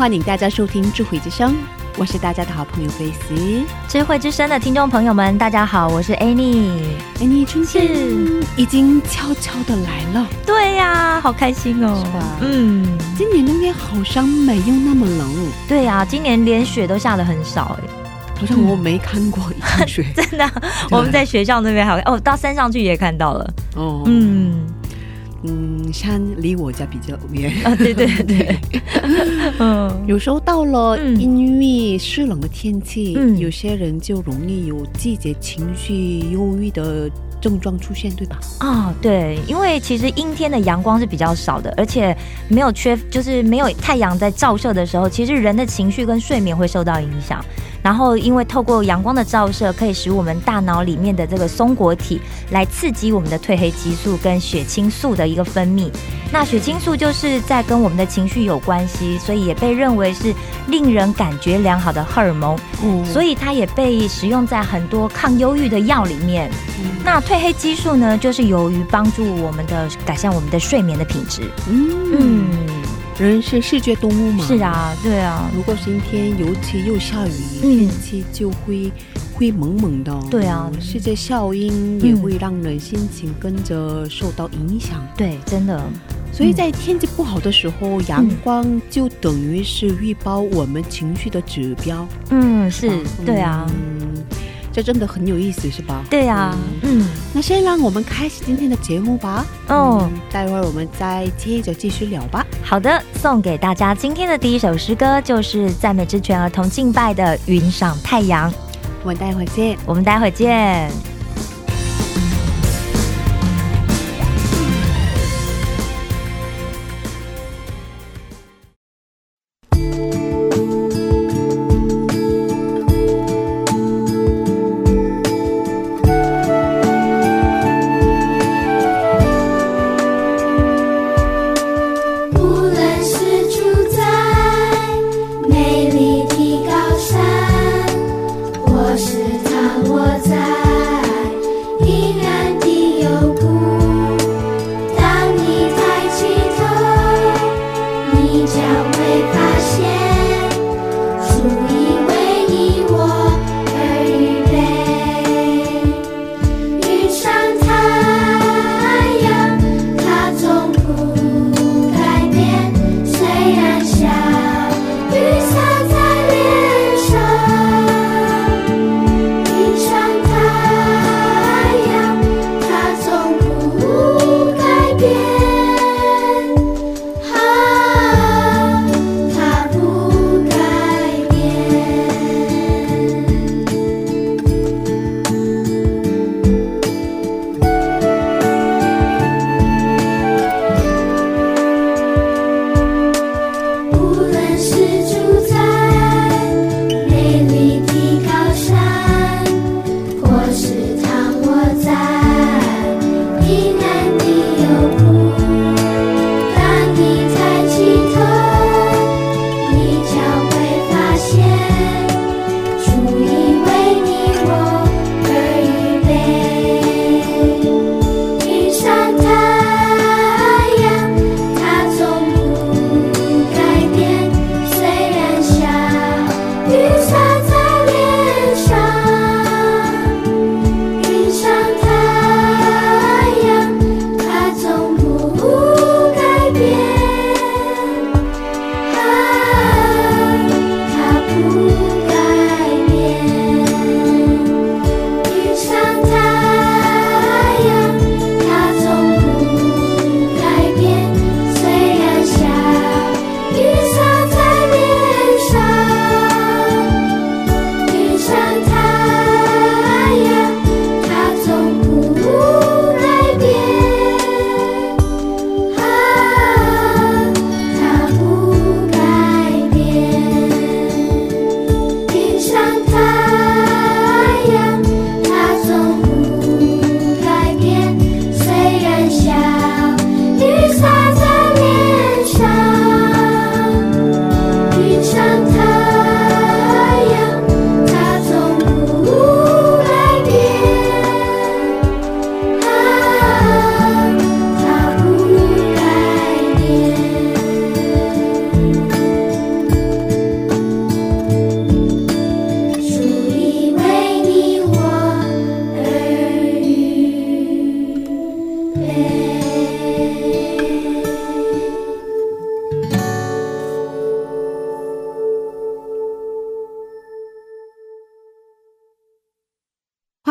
欢迎大家收听智慧之声，我是大家的好朋友菲斯。智慧之声的听众朋友们，大家好，我是 Annie。Annie，春天已经悄悄的来了，对呀、好开心哦，是吧？嗯，今年冬天好像没有那么冷，对呀、今年连雪都下的很少哎，好像我没看过一场雪。真的啊，我们在学校那边还有哦，到山上去也看到了，哦，嗯嗯，山离我家比较远，啊，对对对，嗯，有时候到了嗯。因为湿冷的天气，嗯。有些人就容易有季节情绪忧郁的症状出现，对吧？啊，对，因为其实阴天的阳光是比较少的，而且没有缺，就是没有太阳在照射的时候，其实人的情绪跟睡眠会受到影响。然后，因为透过阳光的照射，可以使我们大脑里面的这个松果体来刺激我们的褪黑激素跟血清素的一个分泌。那血清素就是在跟我们的情绪有关系，所以也被认为是令人感觉良好的荷尔蒙。嗯所以它也被使用在很多抗忧郁的药里面。那褪黑激素呢，就是由于帮助我们的改善我们的睡眠的品质。嗯，嗯，人是视觉动物嘛，是啊，对啊，如果今天尤其又下雨，嗯。天气就会灰蒙蒙的。对啊世界效应也会让人心情跟着受到影响。对，真的，所以在天气不好的时候，阳光就等于是预报我们情绪的指标。嗯，是嗯，对啊，嗯，这真的很有意思，是吧？对啊，嗯，那先让我们开始今天的节目吧。哦嗯，待会儿我们再接着继续聊吧。好的，送给大家今天的第一首诗歌，就是赞美之泉儿童敬拜的《云上太阳》。我们待会儿见。我们待会儿见。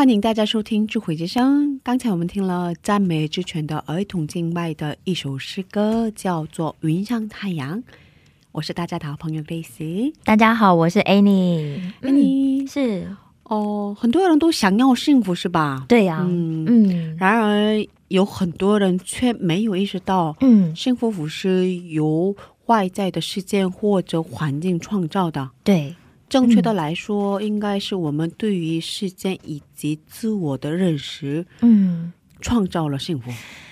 欢迎大家收听智慧之声。刚才我们听了赞美之泉的儿童敬拜的一首诗歌，叫做《云上太阳》。我是大家的好朋友 Grace。大家好，我是 Annie。那你、是，哦，很多人都想要幸福，是吧？对呀、嗯嗯然而，有很多人却没有意识到，嗯，幸福不是由外在的事件或者环境创造的。对，正确的来说，应该是我们对于世间以及自我的认识嗯。创造了幸福。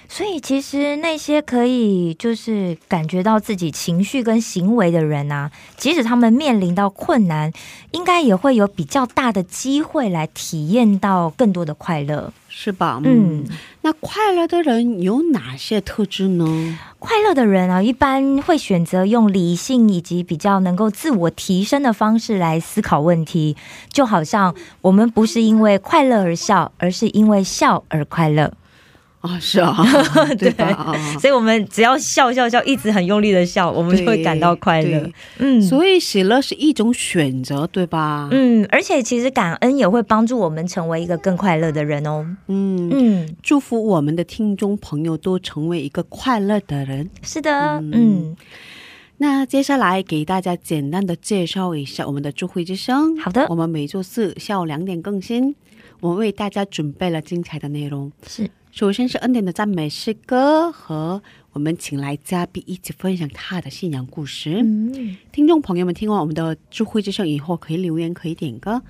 所以其实那些可以就是感觉到自己情绪跟行为的人啊，即使他们面临到困难，应该也会有比较大的机会来体验到更多的快乐。是吧？嗯，那快乐的人有哪些特质呢？快乐的人啊，一般会选择用理性以及比较能够自我提升的方式来思考问题，就好像我们不是因为快乐而笑，而是因为笑而快乐。啊，是啊，对所以，我们只要笑笑笑，一直很用力的笑，我们就会感到快乐。嗯，所以喜乐是一种选择，对吧？嗯，而且其实感恩也会帮助我们成为一个更快乐的人哦。嗯，嗯，祝福我们的听众朋友都成为一个快乐的人。是的，嗯嗯，那接下来给大家简单的介绍一下我们的智慧之声。好的我们每周四下午两点更新，我们为大家准备了精彩的内容。是首先是恩典的赞美诗歌和我们请来嘉宾一起分享他的信仰故事。嗯，听众朋友们听完我们的智慧之声以后，可以留言，可以点歌。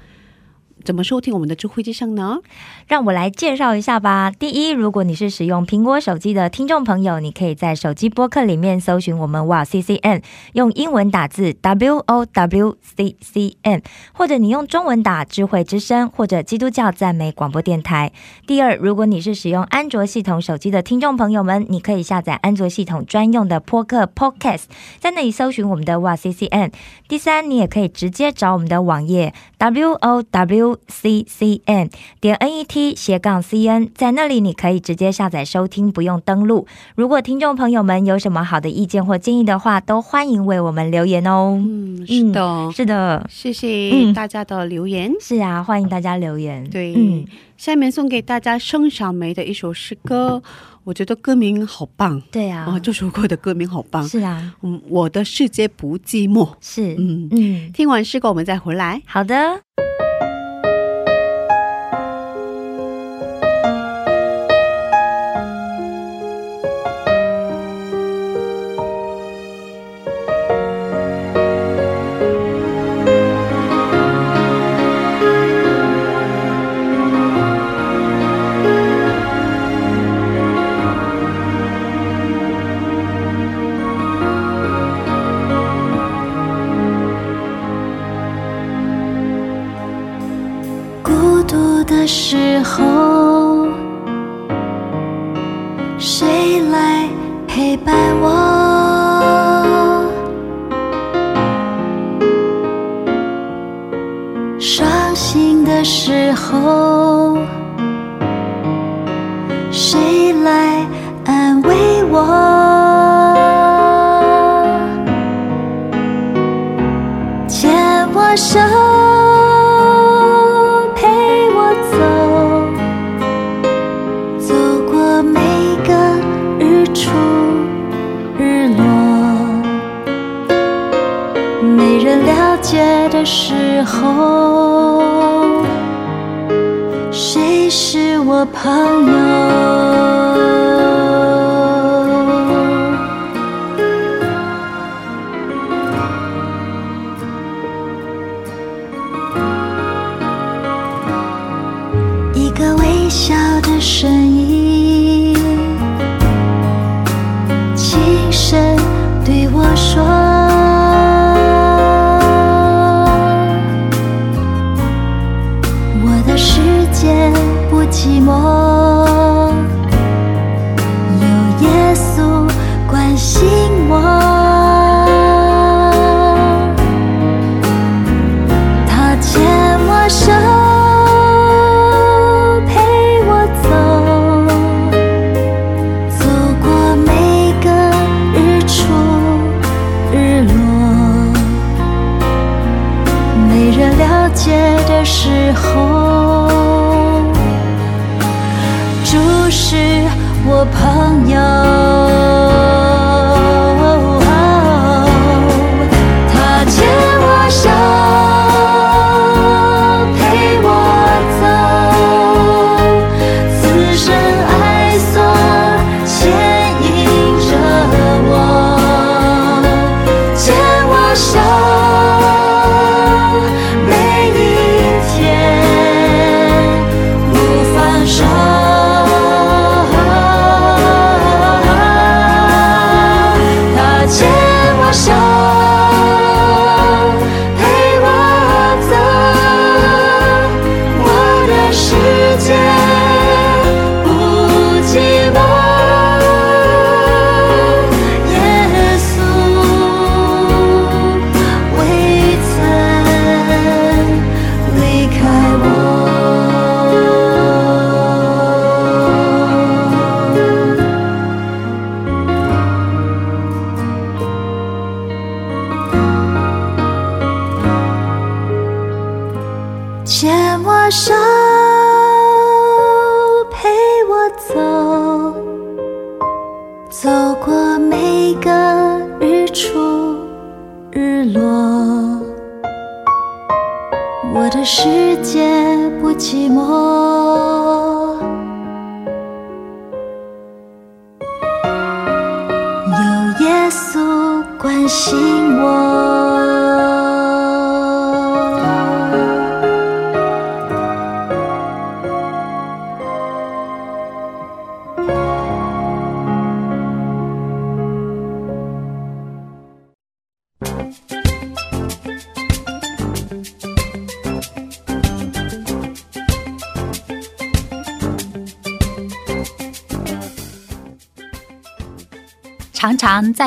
怎么收听我们的智慧之声呢？让我来介绍一下吧。第一，如果你是使用苹果手机的听众朋友，你可以在手机播客里面搜寻我们哇 C C N，用英文打字 W O W C C N，或者你用中文打智慧之声或者基督教赞美广播电台。第二，如果你是使用安卓系统手机的听众朋友们，你可以下载安卓系统专用的播客 Podcast，在那里搜寻我们的哇 C C N。第三，你也可以直接找我们的网页 w o w c c n 点 n e t 斜杠 c n，在那里你可以直接下载收听，不用登录。如果听众朋友们有什么好的意见或建议的话，都欢迎为我们留言哦。嗯，是的，是的，谢谢嗯大家的留言。是啊，欢迎大家留言。对，嗯，下面送给大家盛小梅的一首诗歌，我觉得歌名好棒对啊，啊，这首歌的歌名好棒。是啊，嗯，我的世界不寂寞。是，嗯嗯，听完诗歌我们再回来。好的。时候，谁来陪伴我？伤心的时候，朋友？不解的时候注视我朋友。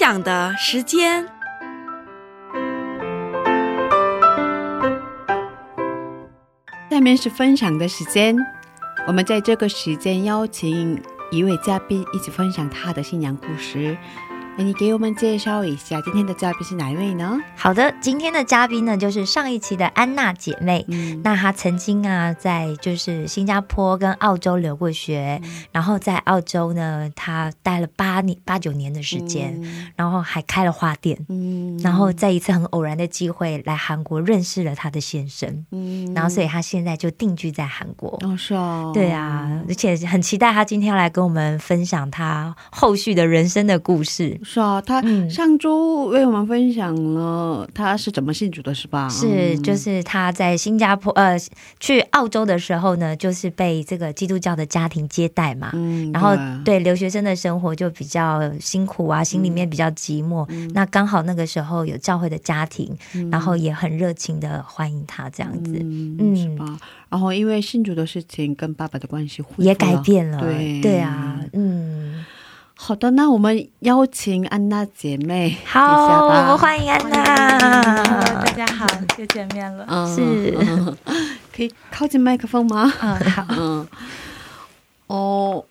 讲的时间。下面是分享的时间，我们在这个时间邀请一位嘉宾一起分享他的新娘故事。那你给我们介绍一下今天的嘉宾是哪一位呢？好的，今天的嘉宾呢，就是上一期的安娜姐妹。嗯那她曾经啊，在就是新加坡跟澳洲留过学，然后在澳洲呢，她待了八年八九年的时间，然后还开了花店。嗯然后在一次很偶然的机会来韩国认识了她的先生，嗯然后所以她现在就定居在韩国。哦是哦，对啊，而且很期待她今天要来跟我们分享她后续的人生的故事。是啊，他嗯。上周为我们分享了他是怎么信主的，是吧？是，嗯。就是他在新加坡呃去澳洲的时候呢，就是被这个基督教的家庭接待嘛。嗯然后对。留学生的生活就比较辛苦啊，心里面比较寂寞。那刚好那个时候有教会的家庭，然后也很热情的欢迎他这样子，嗯嗯。是吧？然后因为信主的事情跟爸爸的关系也改变了。对。对啊，嗯，好的，那我们邀请安娜姐妹好，我们欢迎安娜。大家好，又见面了。嗯是嗯可以靠近麦克风吗？嗯，好，嗯，哦，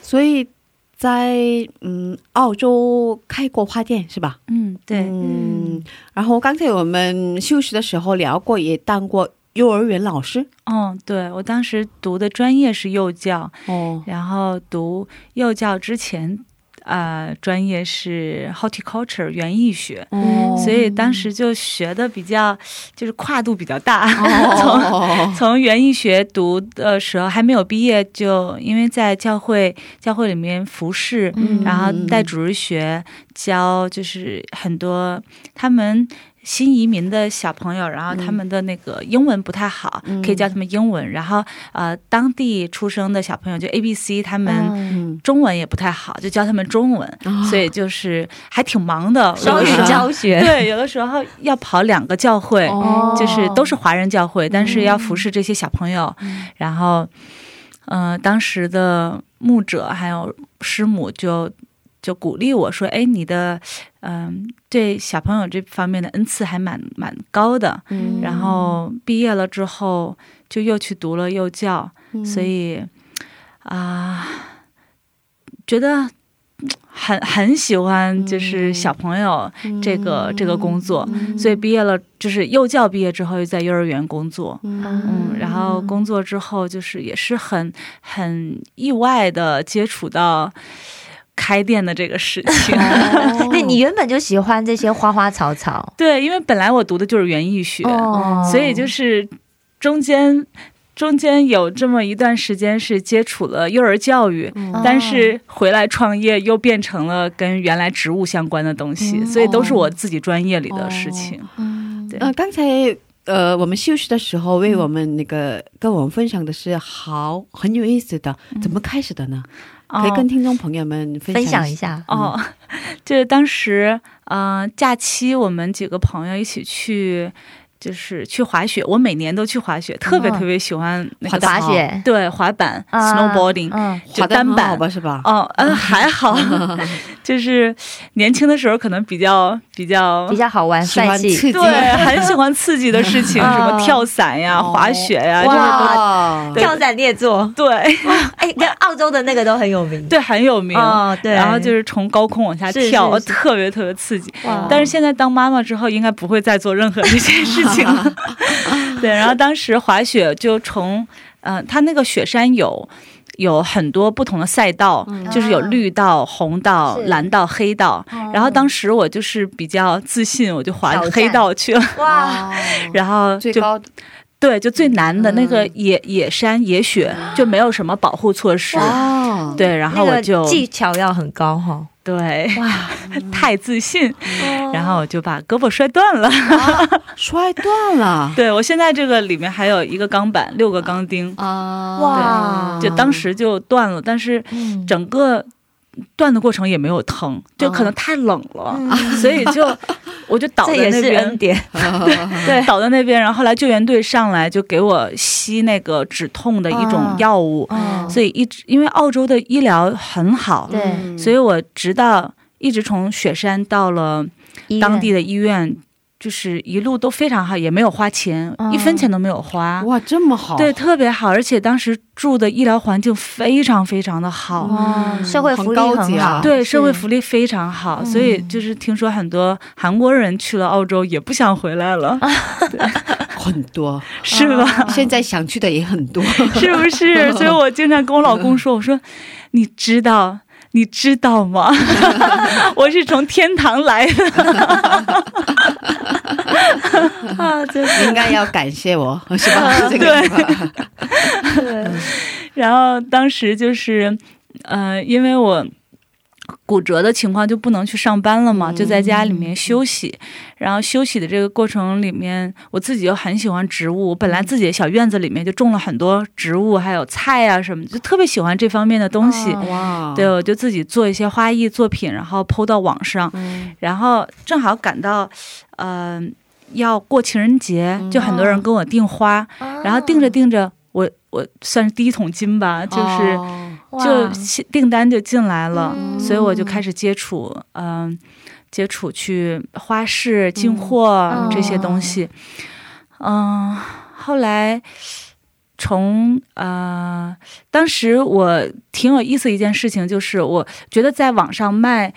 所以在嗯澳洲开过花店是吧？嗯，对，嗯嗯，然后刚才我们休息的时候聊过，也当过幼儿园老师嗯，对我当时读的专业是幼教，哦，然后读幼教之前，呃，专业是 horticulture 园艺学。哦所以当时就学的比较，就是跨度比较大。哦 从从园艺学读的时候还没有毕业，就因为在教会教会里面服侍，嗯然后带主日学，教就是很多他们新移民的小朋友，然后他们的那个英文不太好，嗯可以教他们英文。然后呃，当地出生的小朋友就 A B C，他们嗯中文也不太好，就教他们中文，哦所以就是还挺忙的。双语教学，对，有的时候要跑两个教会。哦就是都是华人教会，但是要服侍这些小朋友。然后，呃，当时的牧者还有师母就就鼓励我说：“哎，你的嗯、对小朋友这方面的恩赐还蛮蛮高的。嗯。然后毕业了之后，就又去读了幼教，嗯。所以啊、觉得。很很喜欢就是小朋友这个、这个工作，所以毕业了就是幼教毕业之后又在幼儿园工作，嗯，然后工作之后就是也是很很意外的接触到开店的这个事情。那你原本就喜欢这些花花草草，对，因为本来我读的就是园艺学，哦所以就是中间。中间有这么一段时间是接触了幼儿教育，但是回来创业又变成了跟原来植物相关的东西，所以都是我自己专业里的事情。对，呃，刚才呃，我们休息的时候为我们那个、跟我们分享的是好很有意思的，怎么开始的呢？可以跟听众朋友们分分享享一下。哦，就是当时呃假期我们几个朋友一起去。就是去滑雪，我每年都去滑雪，特别特别喜欢那个滑雪，对滑板、啊 snowboarding，、嗯，滑单板好吧，是吧？哦，嗯，还好，就是年轻的时候可能比较比较比较好玩，喜欢帅气。刺激，对，很喜欢刺激的事情，嗯什么跳伞呀、哦滑雪呀，这些哇，跳伞你也做？对哎，跟澳洲的那个都很有名。对很有名。哦，对。然后就是从高空往下跳，是是特别特别刺激。但是现在当妈妈之后，应该不会再做任何这些事情了。对，然后当时滑雪就从，嗯、它那个雪山有有很多不同的赛道，就是有绿道、红道、是蓝道、黑道。然后当时我就是比较自信，我就滑黑道去了。哇，然后就最高对，就最难的那个野野山野雪，就没有什么保护措施。哇，对，然后那个我就技巧要很高哈。对哇，太自信，哦。然后我就把胳膊摔断了。摔断了？对我现在这个里面还有一个钢板，六个钢钉，啊！哇。就当时就断了，但是嗯。整个断的过程也没有疼，就可能太冷了，嗯。所以就我就倒这也是在那边恩。典。对，倒在那边，然后后来救援队上来就给我吸那个止痛的一种药物，嗯所以一直因为澳洲的医疗很好，对，所以我直到一直从雪山到了当地的医院，就是一路都非常好，也没有花钱，嗯一分钱都没有花。哇，这么好，对，特别好，而且当时住的医疗环境非常非常的好，哇，社会福利很高级啊好，对，社会福利非常好，所以就是听说很多韩国人去了澳洲也不想回来了，很多，是吧？现在想去的也很多，是不是？所以我经常跟我老公说，我说 你知道。你知道吗？我是从天堂来的。啊，真应该要感谢我，是吧？是这个是吧？对，然后当时就是，呃，因为我骨折的情况就不能去上班了嘛，就在家里面休息。然后休息的这个过程里面，我自己又很喜欢植物，我本来自己的小院子里面就种了很多植物，还有菜啊什么的，就特别喜欢这方面的东西。哦哇，对，我就自己做一些花艺作品，然后抛到网上，然后正好赶到，呃，要过情人节，就很多人跟我订花，然后订着订着，我我算是第一桶金吧，就是。哦就订单就进来了，所以我就开始接触，嗯、接触去花市进货、嗯。这些东西，嗯、后来从呃，当时我挺有意思一件事情，就是我觉得在网上卖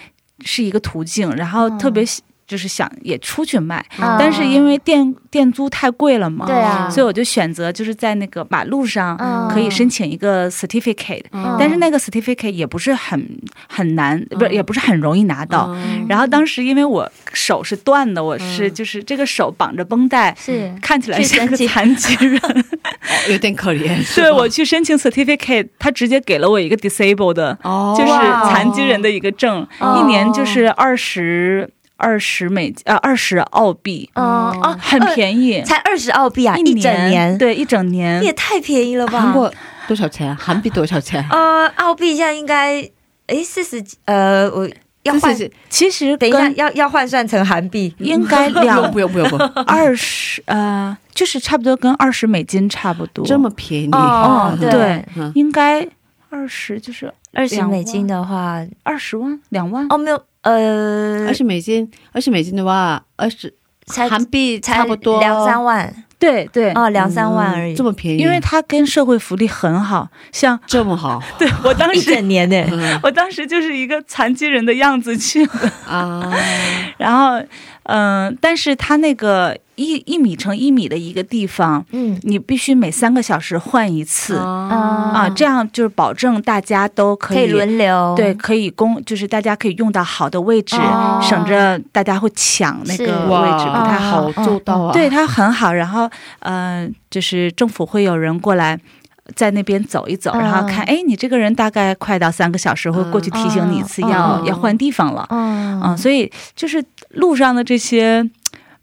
是一个途径，然后特别喜。就是想也出去卖，嗯。但是因为店店租太贵了嘛，对啊，所以我就选择就是在那个马路上嗯。可以申请一个 certificate，、嗯。但是那个 certificate 也不是很很难，不是也不是很容易拿到。嗯。然后当时因为我手是断的，我是嗯。就是这个手绑着绷带，是。看起来像个残疾人。有点可怜。对我去申请 certificate，他直接给了我一个 disable 的，哦，就是残疾人的一个证，哦一年就是二十二十美呃二十澳币，哦哦，很便宜，才二十澳币啊，一一整年，，对一整年。也太便宜了吧？韩国多少钱啊？韩币多少钱？呃，澳币现在应该诶四十几，呃，我要换，其实等一下要要换算成韩币，应该 不用两不用不用不用，二十呃，就是差不多跟二十美金差不多，这么便宜。嗯哦对。对嗯。应该二十就是二十美金的话，二十万两万。哦没有，呃二，十美金，二十美金的话，二十才韩币差不多。两三万。对对。哦，两三万而已，这么便宜，因为它跟社会福利很好，像这么好。对我当一时，整年呢。嗯。我当时就是一个残疾人的样子去，啊，然后，嗯、但是他那个一一米乘一米的一个地方，嗯你必须每三个小时换一次啊啊这样就是保证大家都可可以轮流，对，可以供，就是大家可以用到好的位置，哦省着大家会抢那个位置，不太好。做到啊，对，它很好。然后，呃，就是政府会有人过来。在那边走一走，嗯然后看，哎，你这个人大概快到三个小时，会过去提醒你一次嗯要、嗯要换地方了。嗯嗯，所以就是路上的这些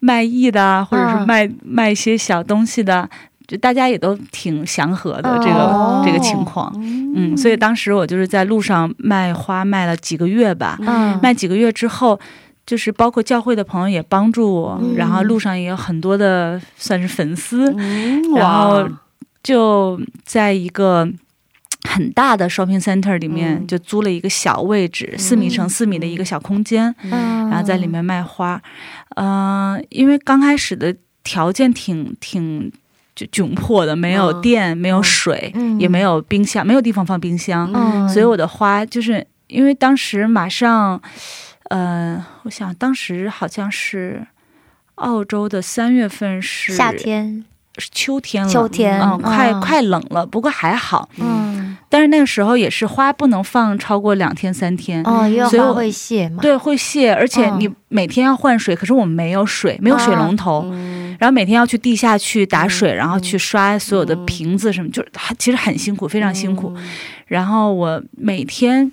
卖艺的啊，或者是嗯。卖、卖一些小东西的，就大家也都挺祥和的。这个、哦。这个情况，嗯，所以当时我就是在路上卖花，卖了几个月吧。嗯。卖几个月之后，就是包括教会的朋友也帮助我，嗯。然后路上也有很多的算是粉丝，嗯，然后就在一个很大的 shopping center 里面，嗯。就租了一个小位置，四、米乘四米的一个小空间，嗯。然后在里面卖花。嗯、因为刚开始的条件挺挺。就窘迫的，没有嗯电，没有水，嗯也没有冰箱，没有地方放冰箱，嗯所以我的花就是因为当时马上，呃，我想当时好像是澳洲的三月份是夏天、是秋天了，秋天嗯，快嗯。快冷了，不过还好。嗯。但是那个时候也是花不能放超过两天三天，哦，因为所以我花会谢嘛，对，会谢，而且嗯。你每天要换水，可是我们没有水，没有水龙头。嗯。然后每天要去地下去打水，然后去刷所有的瓶子什么，就是其实很辛苦，非常辛苦。然后我每天，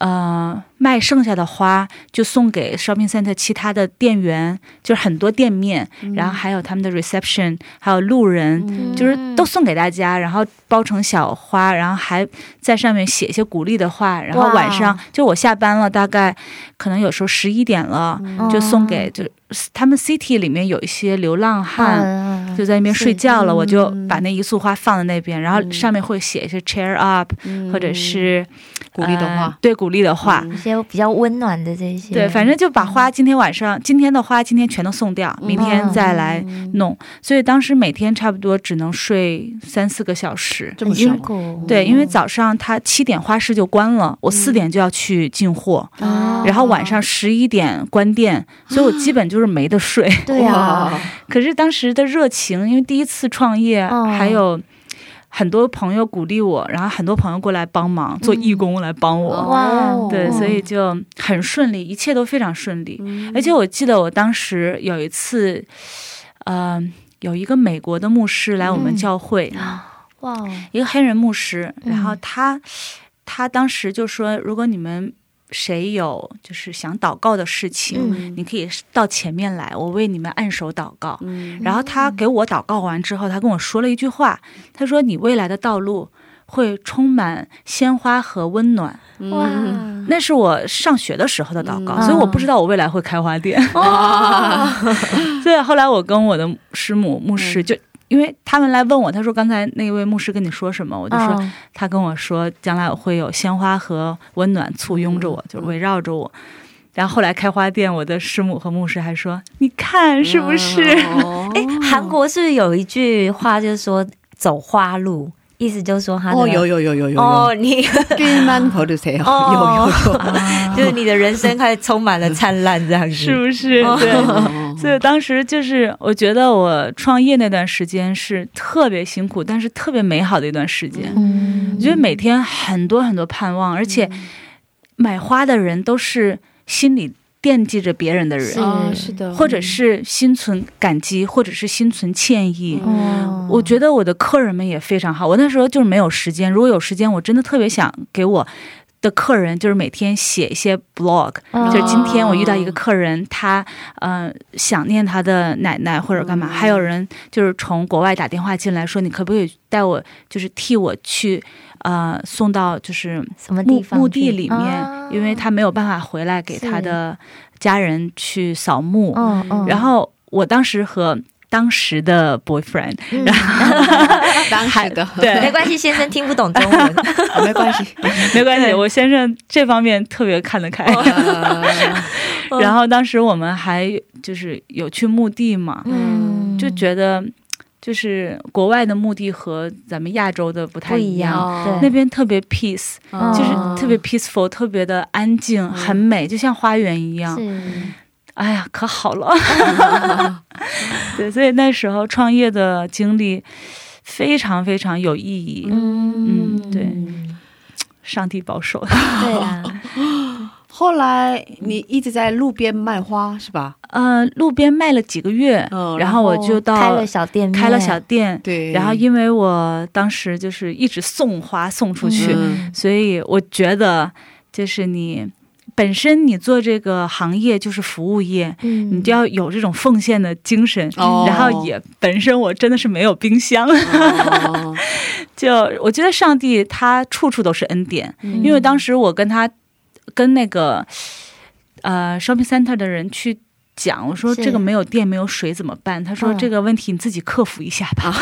呃，卖剩下的花就送给 shopping center 其他的店员，就是很多店面，然后还有他们的 reception，还有路人，嗯。就是都送给大家，然后包成小花，然后还在上面写一些鼓励的话，然后晚上就我下班了，大概可能有时候十一点了，嗯。就送给就他们 city 里面有一些流浪汉。嗯就在那边睡觉了，是。我就把那一束花放在那边，然后上面会写一些 cheer up，、或者是鼓励的呃话，对鼓励的话。一些比较温暖的这些，对，反正就把花今天晚上、今天的花今天全都送掉，明天再来弄。所以当时每天差不多只能睡三四个小时，这么辛苦，对，因为早上他七点花市就关了，我四点就要去进货，啊。然后晚上十一点关店，所以我基本就是没得睡。对啊，可是当时的热情，因为第一次创业，嗯还有很多朋友鼓励我，然后很多朋友过来帮忙做义工来帮我。哇对，嗯所以就很顺利，一切都非常顺利。而且我记得我当时有一次，呃，有一个美国的牧师来我们嗯。教会，哇，一个黑人牧师，嗯。然后他他当时就说，如果你们谁有就是想祷告的事情，嗯你可以到前面来，我为你们按手祷告。嗯然后他给我祷告完之后，他跟我说了一句话，他说：“你未来的道路会充满鲜花和温暖。哇，那是我上学的时候的祷告，嗯所以我不知道我未来会开花店。哇，所以后来我跟我的师母牧师就。因为他们来问我，他说刚才那位牧师跟你说什么？我就说，嗯他跟我说，将来我会有鲜花和温暖簇拥着我，就围绕着我。然后后来开花店，我的师母和牧师还说：“你看是不是？”哦 哎，韩国是不是有一句话，就是说走花路，意思就是说他的哦，有有有有有哦，有，你 길만걸으세요。 哦有有有。就是你的人生开始充满了灿烂这样子，是不是？对。所以当时就是，我觉得我创业那段时间是特别辛苦，但是特别美好的一段时间。嗯我觉得每天很多很多盼望，而且买花的人都是心里 惦记着别人的人。是，啊，是的，或者是心存感激，或者是心存歉意。哦。我觉得我的客人们也非常好。我那时候就是没有时间，如果有时间，我真的特别想给我的客人，就是每天写一些 blog，、哦。就是今天我遇到一个客人，他呃想念他的奶奶或者干嘛，还有人就是从国外打电话进来说，你可不可以带我，就是替我去呃送到就是什么地墓方墓地里面，啊。因为他没有办法回来给他的家人去扫墓。嗯嗯，然后我当时和当时的 boyfriend，嗯。当时的。对。没关系，先生听不懂中文，没关系。没关系，我先生这方面特别看得开。呃 然后当时我们还就是有去墓地嘛，嗯，就觉得就是国外的墓地和咱们亚洲的不太一样。那边特别 peace，、嗯就是哦特别 peaceful，特别的安静，很美，就像花园一样。是哎呀，可好了。对，所以那时候创业的经历非常非常有意义。嗯嗯对上帝保守。对啊，后来你一直在路边卖花是吧？呃，路边卖了几个月，嗯然后我就到开了小店，开了小店，对。然后因为我当时就是一直送花送出去，嗯。所以我觉得就是你本身你做这个行业就是服务业，嗯，你就要有这种奉献的精神。哦。然后也本身我真的是没有冰箱，哦。就我觉得上帝他处处都是恩典，嗯。因为当时我跟他跟那个呃 shopping center 的人去讲，我说这个没有电没有水怎么办？他说嗯这个问题你自己克服一下吧。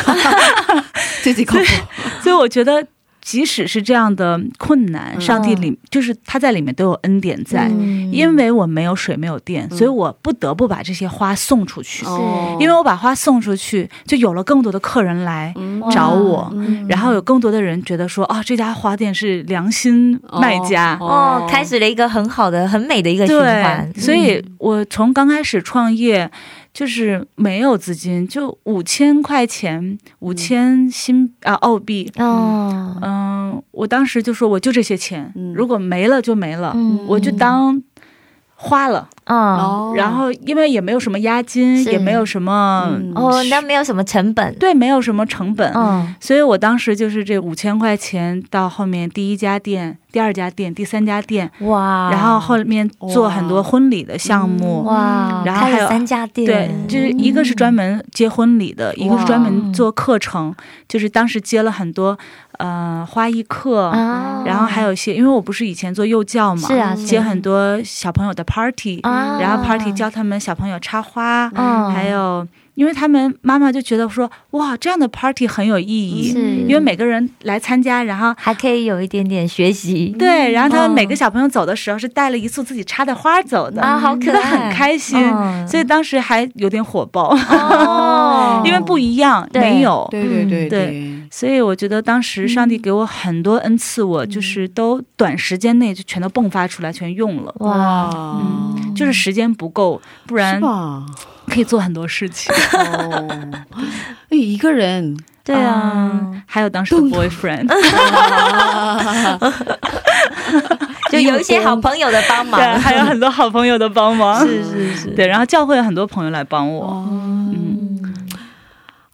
自己克服。所以我觉得。即使是这样的困难，嗯。上帝里就是他在里面都有恩典在，嗯。因为我没有水没有电，所以我不得不把这些花送出去。哦。因为我把花送出去，就有了更多的客人来嗯。找我，嗯。然后有更多的人觉得说，啊，这家花店是良心卖家。哦，开始了一个很好的、很美的一个循环对，，所以我从刚开始创业，就是没有资金，就五千块钱，五千新啊澳币。哦，嗯，我当时就说，我就这些钱，嗯。如果没了就没了，嗯。我就当花了。嗯，哦。然后因为也没有什么押金，也没有什么、嗯。哦，那没有什么成本，对，没有什么成本。嗯，所以我当时就是这五千块钱到后面第一家店、第二家店、第三家店，哇，然后后面做很多婚礼的项目。哇，然后还有三家店，对，就是一个是专门接婚礼的，一个是专门做课程，就是当时接了很多呃花艺课，啊，然后还有一些，因为我不是以前做幼教嘛，是啊，接很多小朋友的 party，、啊。然后 party 教他们小朋友插花，嗯还有因为他们妈妈就觉得说，哇，这样的 party 很有意义，是。因为每个人来参加，然后。还可以有一点点学习，对，然后他们嗯。每个小朋友走的时候是带了一束自己插的花走的，啊，好可爱，很开心，嗯。所以当时还有点火爆，哦，因为不一样，没有，对对对嗯对所以我觉得当时上帝给我很多恩赐，我就是都短时间内就全都迸发出来，全用了。哇，嗯，就是时间不够，不然？可以做很多事情。哦，哎，一个人。对啊嗯，还有当时的 boyfriend，就有一些好朋友的帮忙，对，还有很多好朋友的帮忙。是是是，对，然后教会有很多朋友来帮我。哦。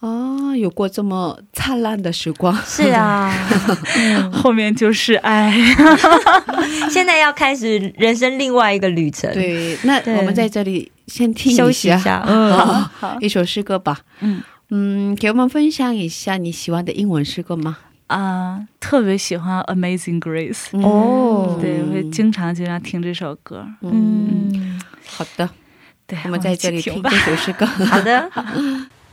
嗯，啊，有过这么灿烂的时光。是啊，嗯，后面就是爱，现在要开始人生另外一个旅程，，对，那我们在这里先听休息一下，嗯，好。好一首诗歌吧。嗯。嗯，给我们分享一下你喜欢的英文诗歌吗？啊，特别喜欢 Amazing Grace。哦对，我会经常经常听这首歌。嗯，嗯，好的，对，我们在这里听这。首诗歌。好的，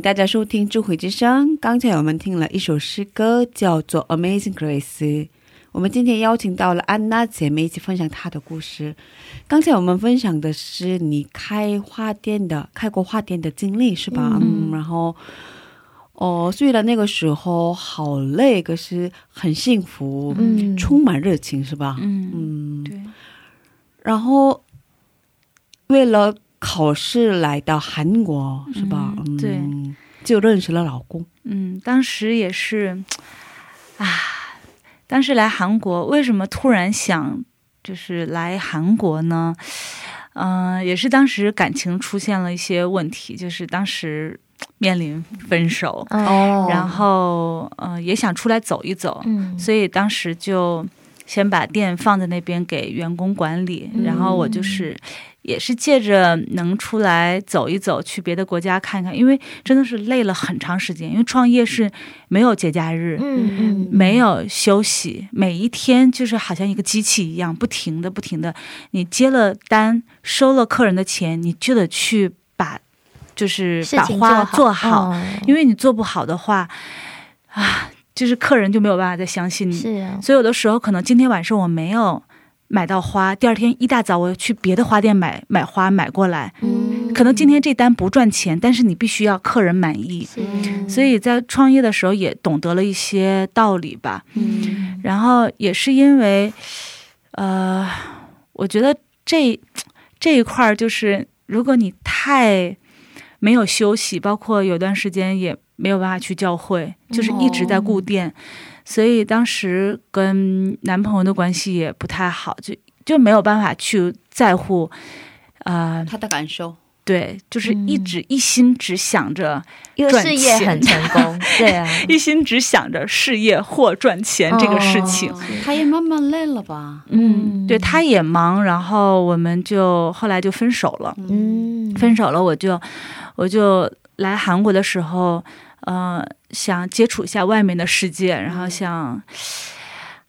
迎大家收听智慧之声。刚才我们听了一首诗歌，叫做《Amazing Grace》。我们今天邀请到了安娜姐妹一起分享她的故事。刚才我们分享的是你开花店的、开过花店的经历，是吧？嗯，然后，哦，虽然那个时候好累，可是很幸福，嗯充满热情，是吧？嗯，嗯，对，然后为了考试来到韩国，是吧？嗯对，就认识了老公。嗯，当时也是，啊，当时来韩国，为什么突然想就是来韩国呢？嗯、也是当时感情出现了一些问题，就是当时面临分手，哦然后呃也想出来走一走，嗯所以当时就先把店放在那边给员工管理，嗯然后我就是也是借着能出来走一走，去别的国家看看，因为真的是累了很长时间，因为创业是没有节假日。嗯嗯没有休息，每一天就是好像一个机器一样，不停的、不停的。你接了单，收了客人的钱，你就得去把，就是把花做好做好，哦因为你做不好的话，啊，就是客人就没有办法再相信你。是啊，所以有的时候可能今天晚上我没有买到花，第二天一大早我去别的花店买买花买过来，嗯。可能今天这单不赚钱，但是你必须要客人满意。是。所以在创业的时候也懂得了一些道理吧。嗯。然后也是因为，呃，我觉得这这一块儿就是，如果你太没有休息，包括有段时间也没有办法去教会，就是一直在顾店，所以当时跟男朋友的关系也不太好，就就没有办法去在乎，呃，他的感受，对，就是一直一心只想着因为赚事业很成功，对啊，一心只想着事业或赚钱这个事情。哦他也慢慢累了吧？嗯，对，他也忙，然后我们就后来就分手了。嗯，分手了，我就我就来韩国的时候，呃，想接触一下外面的世界，然后想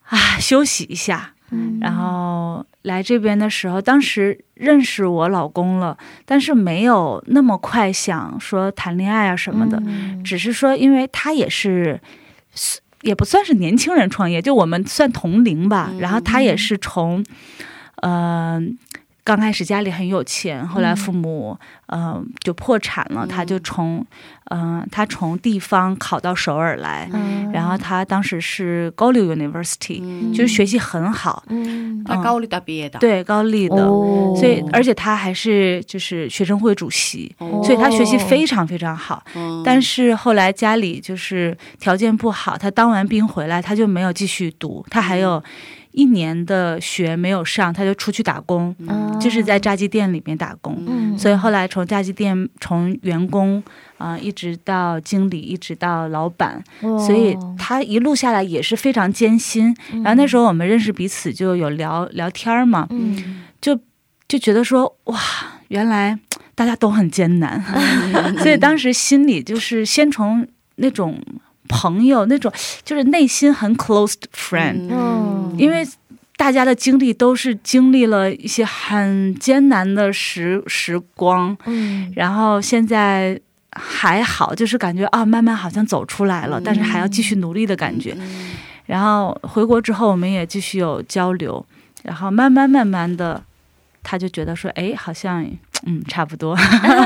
啊休息一下。然后来这边的时候，当时认识我老公了，但是没有那么快想说谈恋爱啊什么的，嗯只是说因为他也是。也不算是年轻人创业，就我们算同龄吧。然后他也是从，呃，刚开始家里很有钱，后来父母呃就破产了，他就从，嗯、他从地方考到首尔来，嗯。然后他当时是高丽 University，、就是学习很好，嗯。他高丽大毕业的，对高丽的，哦。所以而且他还是就是学生会主席，哦，所以他学习非常非常好。嗯但是后来家里就是条件不好，他当完兵回来，他就没有继续读，他还有一年的学没有上，他就出去打工，就是在炸鸡店里面打工。嗯。所以后来从炸鸡店从员工啊、呃一直到经理，一直到老板，所以他一路下来也是非常艰辛。然后那时候我们认识彼此，就有聊聊天嘛，就就觉得说哇，原来大家都很艰难，所以当时心里就是先从那种朋友那种就是内心很 close 的 friend，、嗯。因为大家的经历都是经历了一些很艰难的时时光，嗯。然后现在还好，就是感觉啊，慢慢好像走出来了，但是还要继续努力的感觉。然后回国之后，我们也继续有交流，然后慢慢慢慢的，他就觉得说，哎，好像嗯，差不多，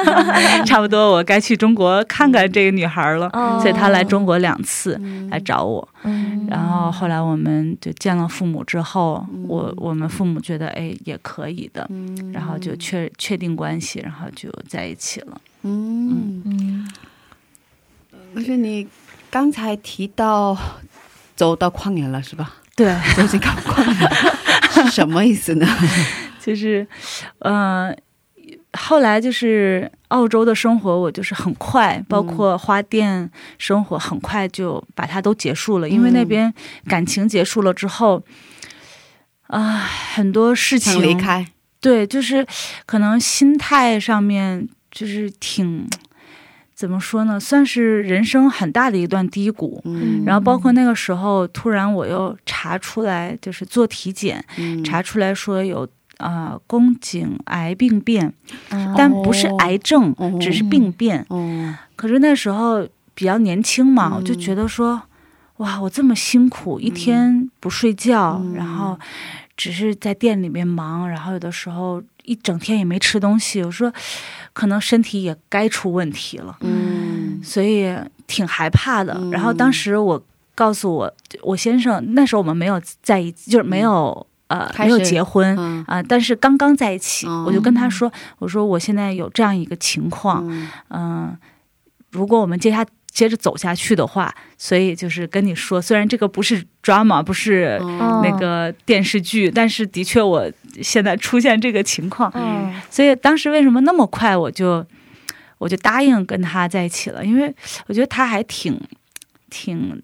差不多，我该去中国看看这个女孩了。哦。所以她来中国两次来找我，嗯。然后后来我们就见了父母之后，我我们父母觉得哎也可以的，然后就确确定关系，然后就在一起了。嗯，嗯。可是你刚才提到走到旷野了是吧？对，走进旷野是什么意思呢？就是，呃，后来就是澳洲的生活，我就是很快，包括花店生活，很快就把它都结束了，因为那边感情结束了之后，啊、很多事情离开，对，就是可能心态上面就是挺。怎么说呢？算是人生很大的一段低谷。嗯然后包括那个时候，突然我又查出来，就是做体检，嗯查出来说有啊、呃宫颈癌病变，嗯但不是癌症，哦。只是病变。哦，可是那时候比较年轻嘛，嗯。我就觉得说，哇，我这么辛苦，一天不睡觉，嗯。然后只是在店里面忙，然后有的时候一整天也没吃东西，我说可能身体也该出问题了，嗯。所以挺害怕的。嗯。然后当时我告诉我我先生，那时候我们没有在一起，就是没有、呃没有结婚。嗯啊、但是刚刚在一起，哦我就跟他说：“我说我现在有这样一个情况，嗯嗯、如果我们接下接着走下去的话，所以就是跟你说，虽然这个不是 drama，不是哦那个电视剧，但是的确我现在出现这个情况，嗯所以当时为什么那么快我就我就答应跟他在一起了？因为我觉得他还挺挺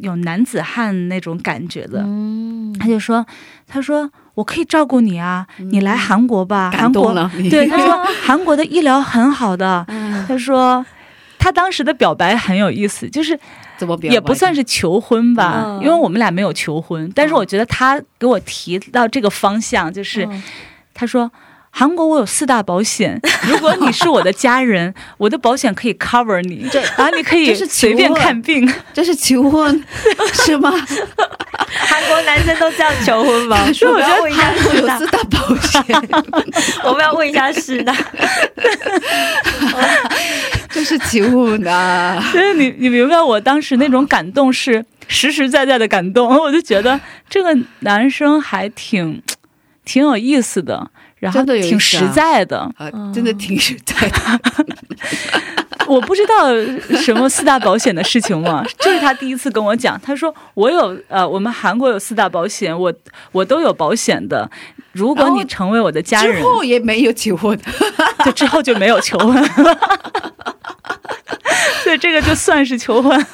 有男子汉那种感觉的。嗯。他就说：“他说我可以照顾你啊，你来韩国吧，韩国对，他说韩国的医疗很好的。嗯。他说他当时的表白很有意思，就是怎么表白？也不算是求婚吧，嗯。因为我们俩没有求婚，但是我觉得他给我提到这个方向，就是嗯。他说。韩国我有四大保险，如果你是我的家人，我的保险可以 cover 你，然后你可以随便看病。这是求婚 是吗？韩国国男生都这样求婚吗？所以我要问一下韩国有四，大保险，我们要问一下师大。这是求婚啊。所以你你明白我当时那种感动是实实在在的感动，我就觉得这个男生还挺挺有意思的，然后挺实在的。啊，真的挺实在的。我不知道什么四大保险的事情嘛，就是他第一次跟我讲，他说我有呃，我们韩国有四大保险，我我都有保险的。如果你成为我的家人之，后也没有求婚，就之后就没有求婚，所以这个就算是求婚。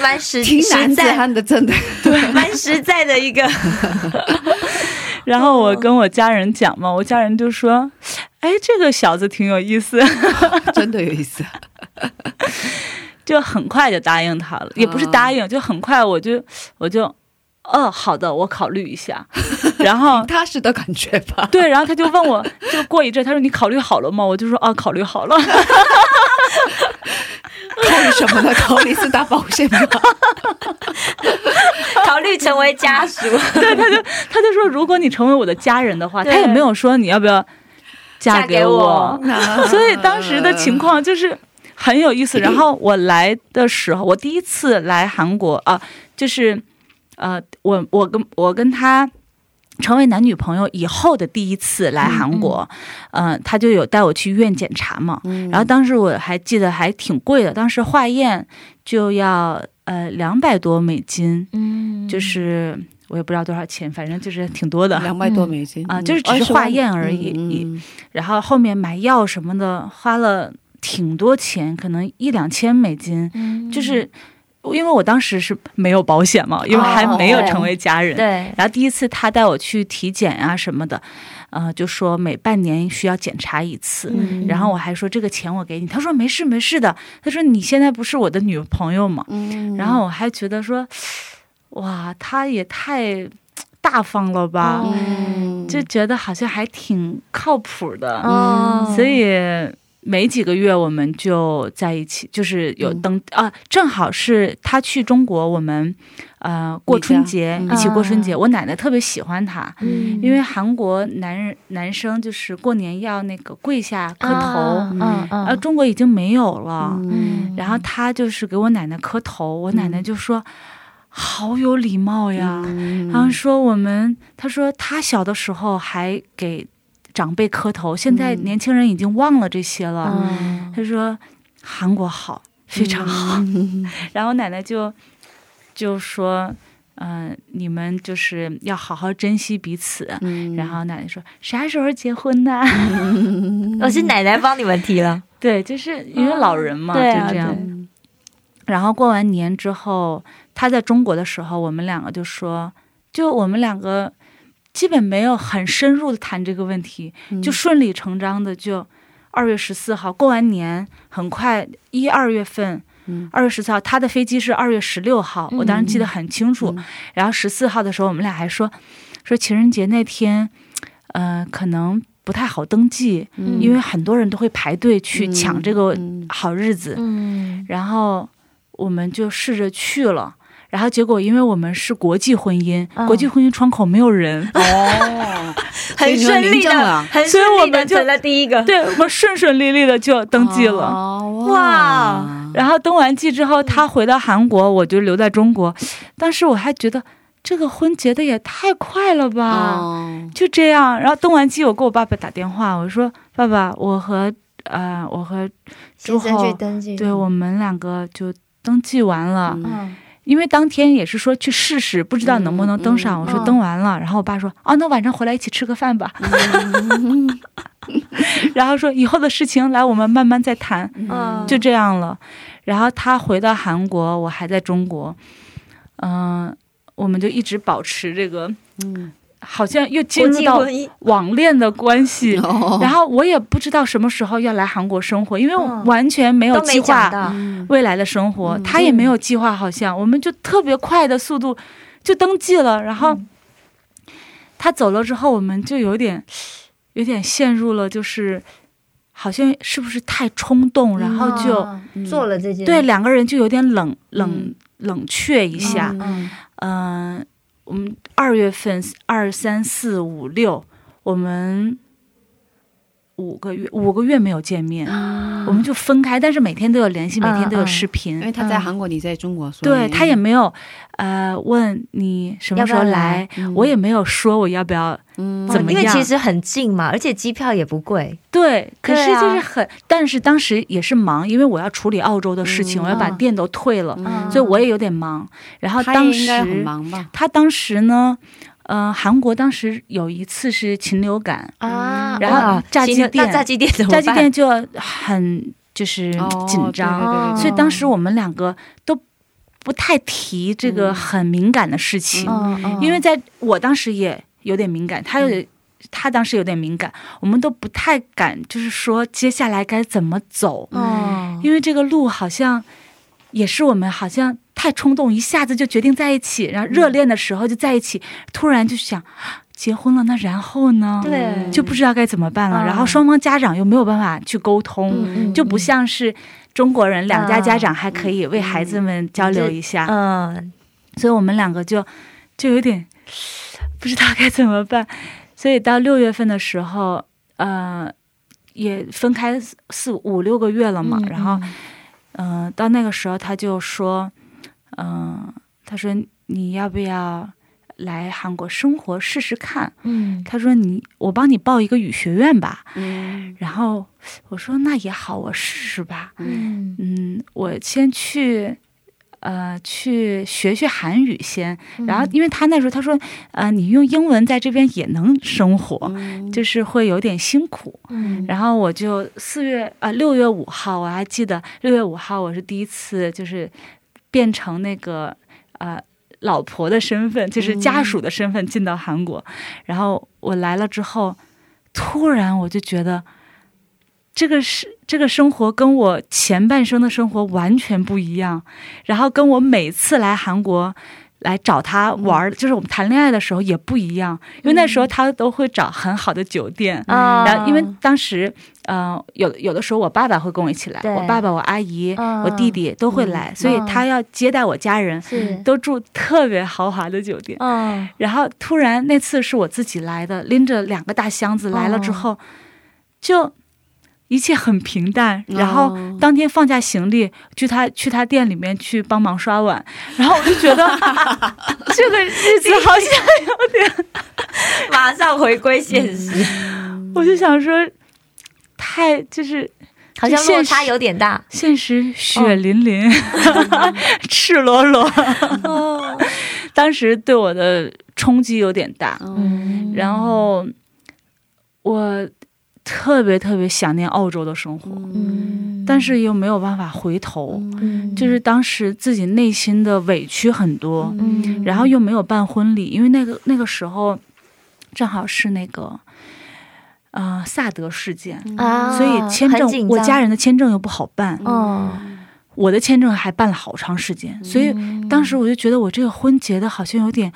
蛮实挺男子实在，汉的，真的。蛮实在的一个。然后我跟我家人讲嘛，我家人就说：“哎，这个小子挺有意思。真的有意思。”就很快就答应他了，也不是答应，就很快我就我就，哦，好的，我考虑一下。然后踏实的感觉吧。对，然后他就问我，就过一阵，他说你考虑好了吗？我就说啊，考虑好了。考虑什么呢？考虑四大保险吗？考虑成为家属，对，他就他就说，如果你成为我的家人的话，他也没有说你要不要嫁给我。所以当时的情况就是很有意思。然后我来的时候，我第一次来韩国啊，就是呃，我我跟我跟他。成为男女朋友以后的第一次来韩国，嗯、他就有带我去医院检查嘛。然后当时我还记得还挺贵的，当时化验就要呃两百多美金，嗯就是我也不知道多少钱，反正就是挺多的。两百多美金啊就是只是化验而已嗯然后后面买药什么的花了挺多钱，可能一两千美金，就是因为我当时是没有保险嘛，因为还没有成为家人。对，然后第一次他带我去体检啊什么的，呃，就说每半年需要检查一次。嗯然后我还说这个钱我给你，他说没事没事的，他说你现在不是我的女朋友嘛。嗯然后我还觉得说，哇，他也太大方了吧，嗯就觉得好像还挺靠谱的。嗯，所以没几个月我们就在一起，就是有登、啊，正好是他去中国，我们呃过春节你一起过春嗯节。我奶奶特别喜欢他，嗯因为韩国男人男生就是过年要那个跪下磕头，嗯嗯呃，中国已经没有了。嗯然后他就是给我奶奶磕头，我奶奶就说。好有礼貌呀！然后说我们，他说他小的时候还给长辈磕头，现在年轻人已经忘了这些了。嗯他说韩国好，非常好。然后奶奶就就说，嗯、你们就是要好好珍惜彼此。嗯然后奶奶说啥时候结婚呢？我 是奶奶帮你们提了，对，就是因为老人嘛，就这样。对然后过完年之后，他在中国的时候，我们两个就说，就我们两个基本没有很深入的谈这个问题，就顺理成章的就二月十四号过完年，很快一二月份。二月十四号，他的飞机是二月十六号，我当时记得很清楚。然后十四号的时候，我们俩还说说情人节那天，呃，可能不太好登记，因为很多人都会排队去抢这个好日子。嗯然后我们就试着去了。然后结果，因为我们是国际婚姻，嗯。国际婚姻窗口没有人，哦，很顺利的所以顺利的我们就成了第一个，对我们顺顺利利的就登记了。哦哇。然后登完记之后，他回到韩国，我就留在中国。当时我还觉得这个婚结的也太快了吧，哦。就这样。然后登完记，我给我爸爸打电话，我说：“爸爸，我和呃，我和先生去之后，对我们两个就登记完了。嗯因为当天也是说去试试，不知道能不能登上。嗯我说嗯登完了，然后我爸说：“啊，那晚上回来一起吃个饭吧。然后说以后的事情来我们慢慢再谈，嗯就这样了。然后他回到韩国，我还在中国，嗯、我们就一直保持这个，好像又进入到网恋的关系。哦。然后我也不知道什么时候要来韩国生活，因为我嗯。完全没有计划，未来的生活，他也没有计划，好像我们就特别快的速度就登记了，然后他走了之后，我们就有点有点陷入了，就是好像是不是太冲动，然后就、嗯。做了这件，对两个人就有点冷冷。冷却一下。嗯。嗯、我们二月份二三四五六，我们五个月五个月没有见面，我们就分开，但是每天都有联系，每天都有视频。因为他在韩国，你在中国，所以。对他也没有呃问你什么时候要要来，嗯。我也没有说我要不要嗯。怎么因为其实很近嘛，而且机票也不贵。对，可是就是很，但是当时也是忙，因为我要处理澳洲的事情，嗯。我要把嗯店都退了，嗯。所以我也有点忙。然后当时也应该很忙吧？他当时呢，呃，韩国当时有一次是禽流感，啊然后炸鸡店。炸鸡店怎么炸鸡店就很就是哦紧张，对对对对所以当时我们两个都不太提这个嗯。很敏感的事情，嗯嗯。因为在我当时也有点敏感，他有点。他当时有点敏感，我们都不太敢，就是说接下来该怎么走，哦因为这个路好像也是我们好像太冲动，一下子就决定在一起，然后热恋的时候就在一起，突然就想啊结婚了，那然后呢？对就不知道该怎么办了。嗯然后双方家长又没有办法去沟通，嗯就不像是中国人，两家家长还可以为孩子们交流一下。嗯所以我们两个就就有点不知道该怎么办。所以到六月份的时候，呃，也分开四四五六个月了嘛。嗯然后，嗯、到那个时候他就说，嗯、他说你要不要来韩国生活试试看？嗯他说你我帮你报一个语学院吧。嗯然后我说那也好，我试试吧。嗯嗯，我先去，呃，去学学韩语先。然后，因为他那时候他说，呃，你用英文在这边也能生活，就是会有点辛苦。嗯然后我就四月啊六、月五号，我还记得六月五号我是第一次就是变成那个呃老婆的身份，就是家属的身份进到韩国。然后我来了之后，突然我就觉得。这个是这个生活跟我前半生的生活完全不一样，然后跟我每次来韩国来找他玩儿，就是我们谈恋爱的时候也不一样，因为那时候他都会找很好的酒店，啊然后因为当时，呃，有有的时候我爸爸会跟我一起来，我爸爸、我阿姨、嗯。我弟弟都会来，所以他要接待我家人，是。都住特别豪华的酒店。嗯。然后突然那次是我自己来的，拎着两个大箱子来了之后，就一切很平淡。然后哦当天放下行李，去他去他店里面去帮忙刷碗，然后我就觉得 这个日子好像有点 马上回归现实，我就想说，太就是好像落差有点大。现实血淋淋、赤裸裸，哦当时对我的冲击有点大。嗯然后我特别特别想念澳洲的生活，嗯。但是又没有办法回头，嗯。就是当时自己内心的委屈很多，嗯。然后又没有办婚礼，因为那个那个时候正好是那个。呃，萨德事件，啊所以签证我家人的签证又不好办，哦，我的签证还办了好长时间，所以当时我就觉得我这个婚结的好像有点，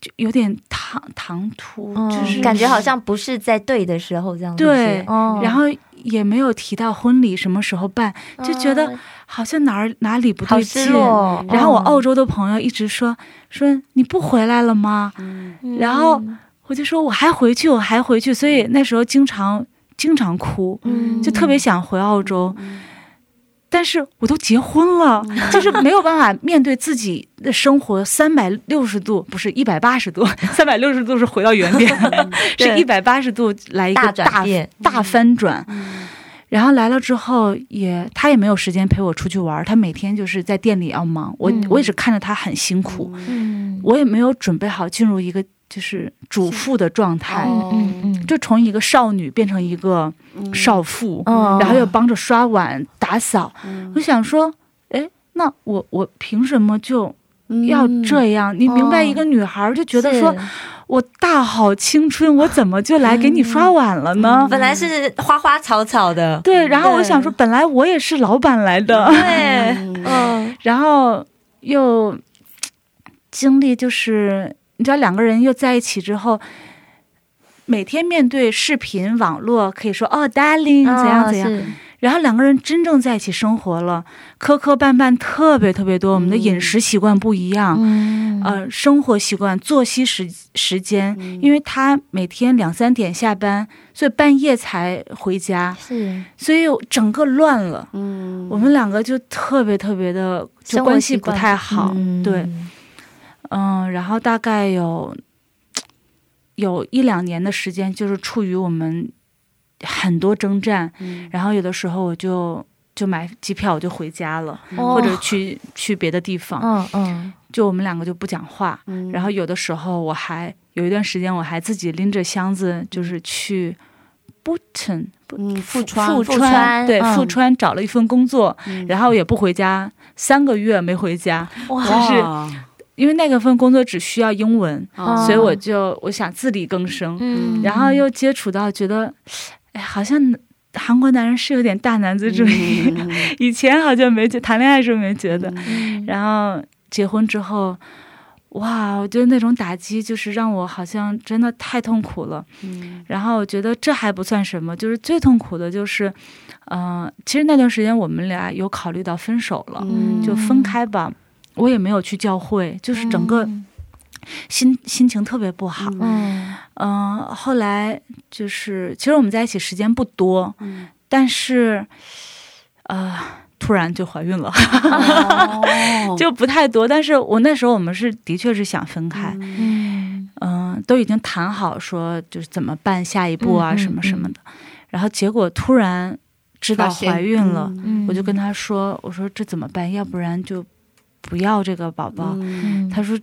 就有点唐唐突，就是嗯感觉好像不是在对的时候这样子。对哦然后也没有提到婚礼什么时候办，就觉得好像哪儿哪里不对劲。哦然后我澳洲的朋友一直说说你不回来了吗？嗯然后我就说我还回去，我还回去，所以那时候经常经常哭，嗯就特别想回澳洲。但是我都结婚了，就是没有办法面对自己的生活三百六十度，不是一百八十度，三百六十度是回到原点，是一百八十度来一个大大转变大翻转。然后来了之后也，他也没有时间陪我出去玩，他每天就是在店里要忙，我、嗯。我也是看着他很辛苦，嗯。我也没有准备好进入一个就是主妇的状态，哦。嗯嗯就从一个少女变成一个少妇，嗯然后又帮着刷碗打扫。我想说，哎，那我我凭什么就要这样？你明白，哦一个女孩就觉得说，我大好青春，我怎么就来给你刷碗了呢？本来是花花草草的，对，然后我想说，本来我也是老板来的，对，嗯。然后又经历就是，你知道两个人又在一起之后，每天面对视频网络，可以说哦，darling 怎样怎样，是。然后两个人真正在一起生活了，磕磕绊绊特别特别多。我们的饮食习惯不一样，嗯。呃，生活习惯、作息时时间，因为他每天两三点下班，所以半夜才回家，是。所以整个乱了。嗯。我们两个就特别特别的，就关系不太好。嗯。对，嗯，然后大概有有一两年的时间，就是处于我们很多征战，嗯然后有的时候我就就买机票我就回家了，哦或者去去别的地方，嗯嗯就我们两个就不讲话。嗯然后有的时候我还有一段时间，我还自己拎着箱子，就是去 Bhutan 嗯富川富富川嗯对富川找了一份工作，嗯然后也不回家，三个月没回家，就是哇因为那个份工作只需要英文，哦。所以我就我想自力更生，嗯。然后又接触到觉得，哎，好像韩国男人是有点大男子主义，嗯。以前好像没觉谈恋爱时候没觉得，嗯。然后结婚之后。哇，我觉得那种打击就是让我好像真的太痛苦了。嗯。然后我觉得这还不算什么，就是最痛苦的就是，嗯、其实那段时间我们俩有考虑到分手了，嗯。就分开吧。我也没有去教会，就是整个心、心情特别不好。嗯嗯、后来就是其实我们在一起时间不多，嗯但是，呃，突然就怀孕了，哦 就不太多。但是我那时候我们是的确是想分开，嗯嗯、都已经谈好说就是怎么办下一步啊，什么什么的。然后结果突然知道怀孕了，嗯我就跟他说：“我说这怎么办？要不然就不要这个宝宝。嗯他说：“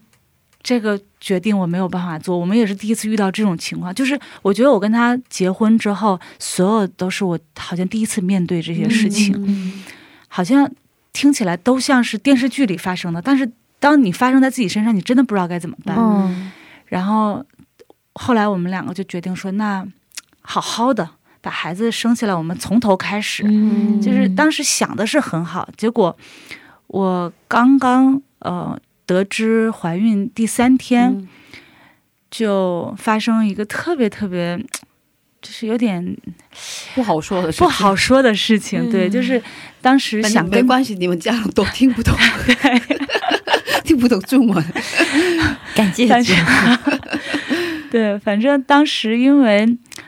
这个决定我没有办法做。我们也是第一次遇到这种情况，就是我觉得我跟他结婚之后，所有都是我好像第一次面对这些事情，嗯好像听起来都像是电视剧里发生的，但是当你发生在自己身上，你真的不知道该怎么办。嗯然后后来我们两个就决定说，那好好的把孩子生下来，我们从头开始。嗯就是当时想的是很好，结果我刚刚呃得知怀孕第三天，嗯。就发生一个特别特别，就是有点不好说的事不好说的事情。对，嗯就是当时，想没关系，你们家人都听不懂，听不懂中文。感谢。对，反正当时因为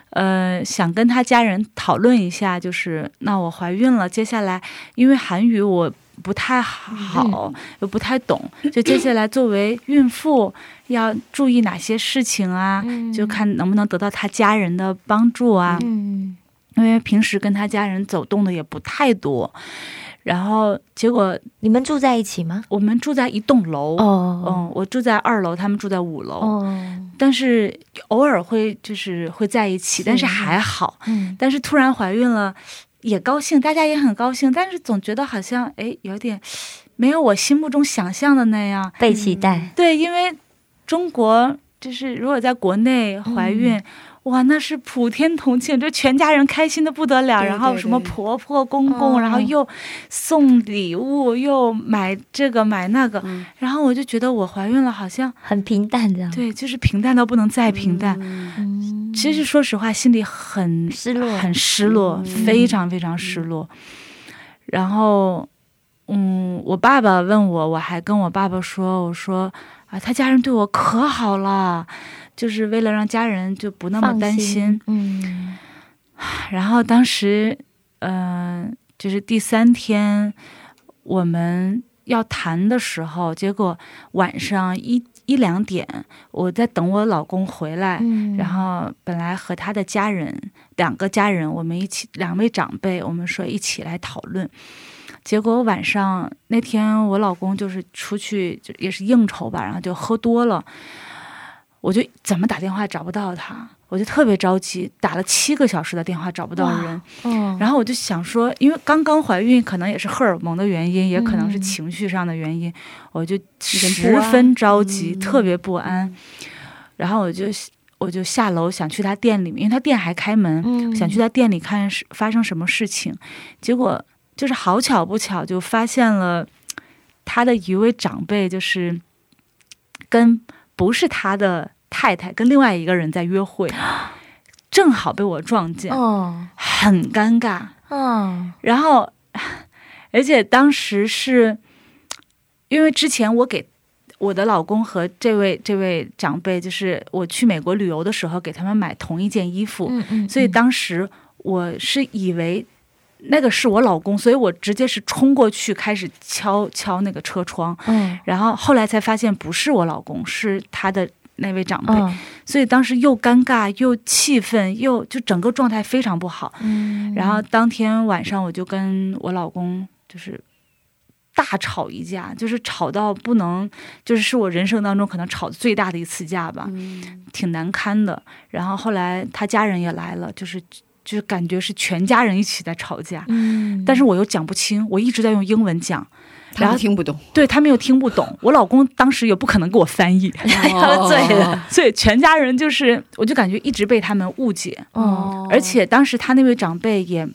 呃想跟他家人讨论一下，就是那我怀孕了，接下来因为韩语我不太好，又不太懂，就接下来作为孕妇要注意哪些事情啊？就看能不能得到他家人的帮助啊。嗯因为平时跟他家人走动的也不太多，然后结果你们住在一起吗？我们住在一栋楼。哦嗯，我住在二楼，他们住在五楼。哦但是偶尔会就是会在一起，但是还好。嗯但是突然怀孕了，也高兴，大家也很高兴，但是总觉得好像哎有点 没有我心目中想象的那样。被期待对，因为中国就是如果在国内怀孕。嗯哇，那是普天同庆，这全家人开心的不得了。对然后什么婆婆公公，哦然后又送礼物，又买这个买那个。嗯然后我就觉得我怀孕了，好像很平淡这样，对，就是平淡到不能再平淡。嗯，其实说实话，心里很失落很失落，嗯非常非常失落。然后，嗯，我爸爸问我，我还跟我爸爸说，我说啊，他家人对我可好了，就是为了让家人就不那么担心。嗯 然后当时，嗯、就是第三天我们要谈的时候，结果晚上一一两点，我在等我老公回来，嗯，然后本来和他的家人两个家人，我们一起两位长辈，我们说一起来讨论。结果晚上那天，我老公就是出去就也是应酬吧，然后就喝多了，我就怎么打电话找不到他，我就特别着急，打了七个小时的电话找不到人。嗯，然后我就想说，因为刚刚怀孕，可能也是荷尔蒙的原因，也可能是嗯情绪上的原因，我就十分着急，嗯特别不安。然后我就我就下楼想去他店里面，因为他店还开门，嗯想去他店里看是发生什么事情。结果就是好巧不巧，就发现了他的一位长辈，就是跟不是他的太太，跟另外一个人在约会，正好被我撞见。哦。很尴尬，嗯。然后，而且当时是因为之前我给我的老公和这位这位长辈，就是我去美国旅游的时候给他们买同一件衣服，嗯嗯，所以当时我是以为那个是我老公，所以我直接是冲过去开始敲敲那个车窗，嗯然后后来才发现不是我老公，是他的那位长辈，嗯所以当时又尴尬又气愤，又就整个状态非常不好。嗯，然后当天晚上我就跟我老公就是大吵一架，就是吵到不能，就是是我人生当中可能吵的最大的一次架吧，挺难堪的。然后后来他家人也来了，就是就是感觉是全家人一起在吵架，嗯，但是我又讲不清，我一直在用英文讲，他然后们听不懂，对他们又听不懂，我老公当时也不可能给我翻译，喝醉了，所以全家人就是，我就感觉一直被他们误解。哦。而且当时他那位长辈也，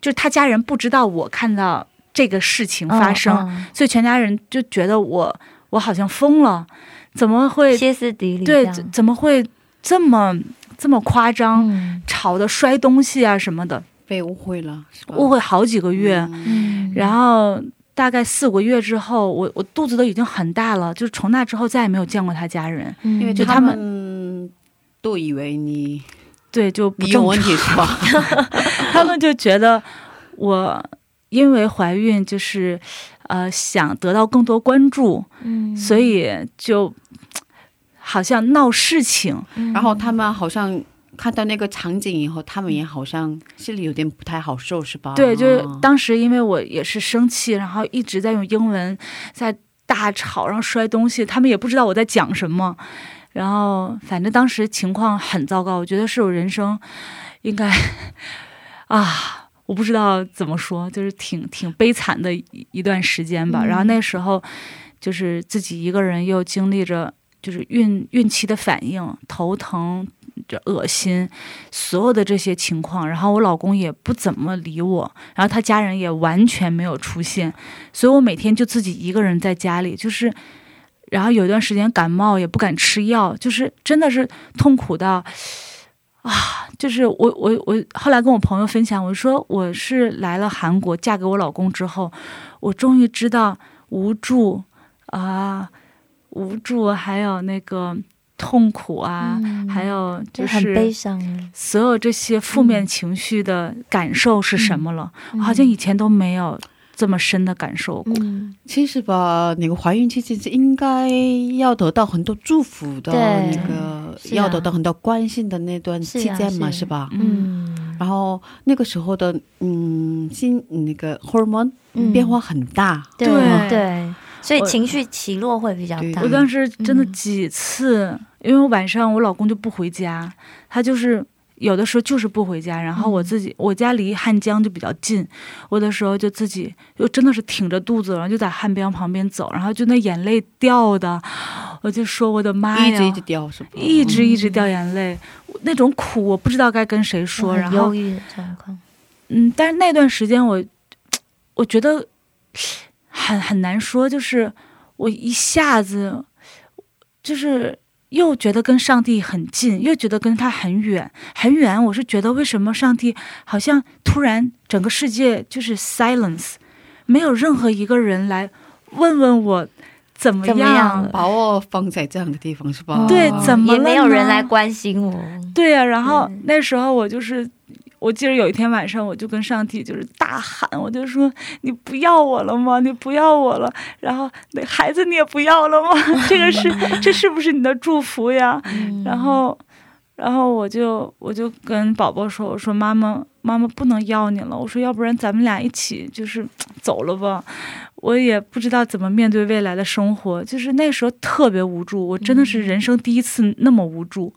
就是他家人不知道我看到这个事情发生，嗯。所以全家人就觉得我我好像疯了，怎么嗯会歇斯底里对怎么会这么这么夸张，嗯。吵得摔东西啊什么的，被误会了，误会好几个月，嗯，然后。大概四五个月之后，我我肚子都已经很大了，就是从那之后再也没有见过他家人，因因为他就他们们都以为你对，就不你有正常。问题是吧？他们就觉得我因为怀孕，就是呃想得到更多关注，嗯，所以就好像闹事情。嗯然后他们好像看到那个场景以后，他们也好像心里有点不太好受，是吧？对，就是啊当时因为我也是生气，然后一直在用英文在大吵，然后摔东西，他们也不知道我在讲什么。然后反正当时情况很糟糕，我觉得是我人生应该 啊，我不知道怎么说，就是挺挺悲惨的一一段时间吧。嗯然后那时候就是自己一个人又经历着就是孕孕期的反应，头疼。就恶心，所有的这些情况，然后我老公也不怎么理我，然后他家人也完全没有出现，所以我每天就自己一个人在家里，就是，然后有一段时间感冒也不敢吃药，就是真的是痛苦到啊，就是我我我后来跟我朋友分享，我说我是来了韩国嫁给我老公之后，我终于知道无助啊，无助还有那个痛苦啊，嗯还有就很是悲伤，所有这些负面情绪的感受是什么了？嗯好像以前都没有这么深的感受过。嗯，其实吧，那个怀孕期间是应该要得到很多祝福的，那个、啊。要得到很多关心的那段期间嘛，是啊是吧？嗯。然后那个时候的嗯心那个荷尔蒙嗯。变化很大，对对。对，所以情绪起落会比较大我。当时真的嗯几次，因为我晚上我老公就不回家，他就是有的时候就是不回家，然后我自己、我家离汉江就比较近，我的时候就自己就真的是挺着肚子，然后就在汉江旁边走，然后就那眼泪掉的，我就说我的妈呀，一直一直掉，是吧？一直一直掉眼泪，那种苦我不知道该跟谁说，然后忧郁状况，嗯，但是那段时间我，我觉得很很难说，就是我一下子就是又觉得跟上帝很近，又觉得跟他很远很远。我是觉得为什么上帝好像突然整个世界就是 silence，没有任何一个人来问问我怎么样把我放在这样的地方是吧？对哦怎么了也没有人来关心我。对呀、然后嗯那时候我就是，我记得有一天晚上，我就跟上帝就是大喊，我就说：“你不要我了吗？你不要我了。”然后那孩子你也不要了吗？这个是这是不是你的祝福呀？嗯然后，然后我就我就跟宝宝说：“我说妈妈妈妈不能要你了。我说要不然咱们俩一起就是走了吧。”我也不知道怎么面对未来的生活，就是那时候特别无助，我真的是人生第一次那么无助。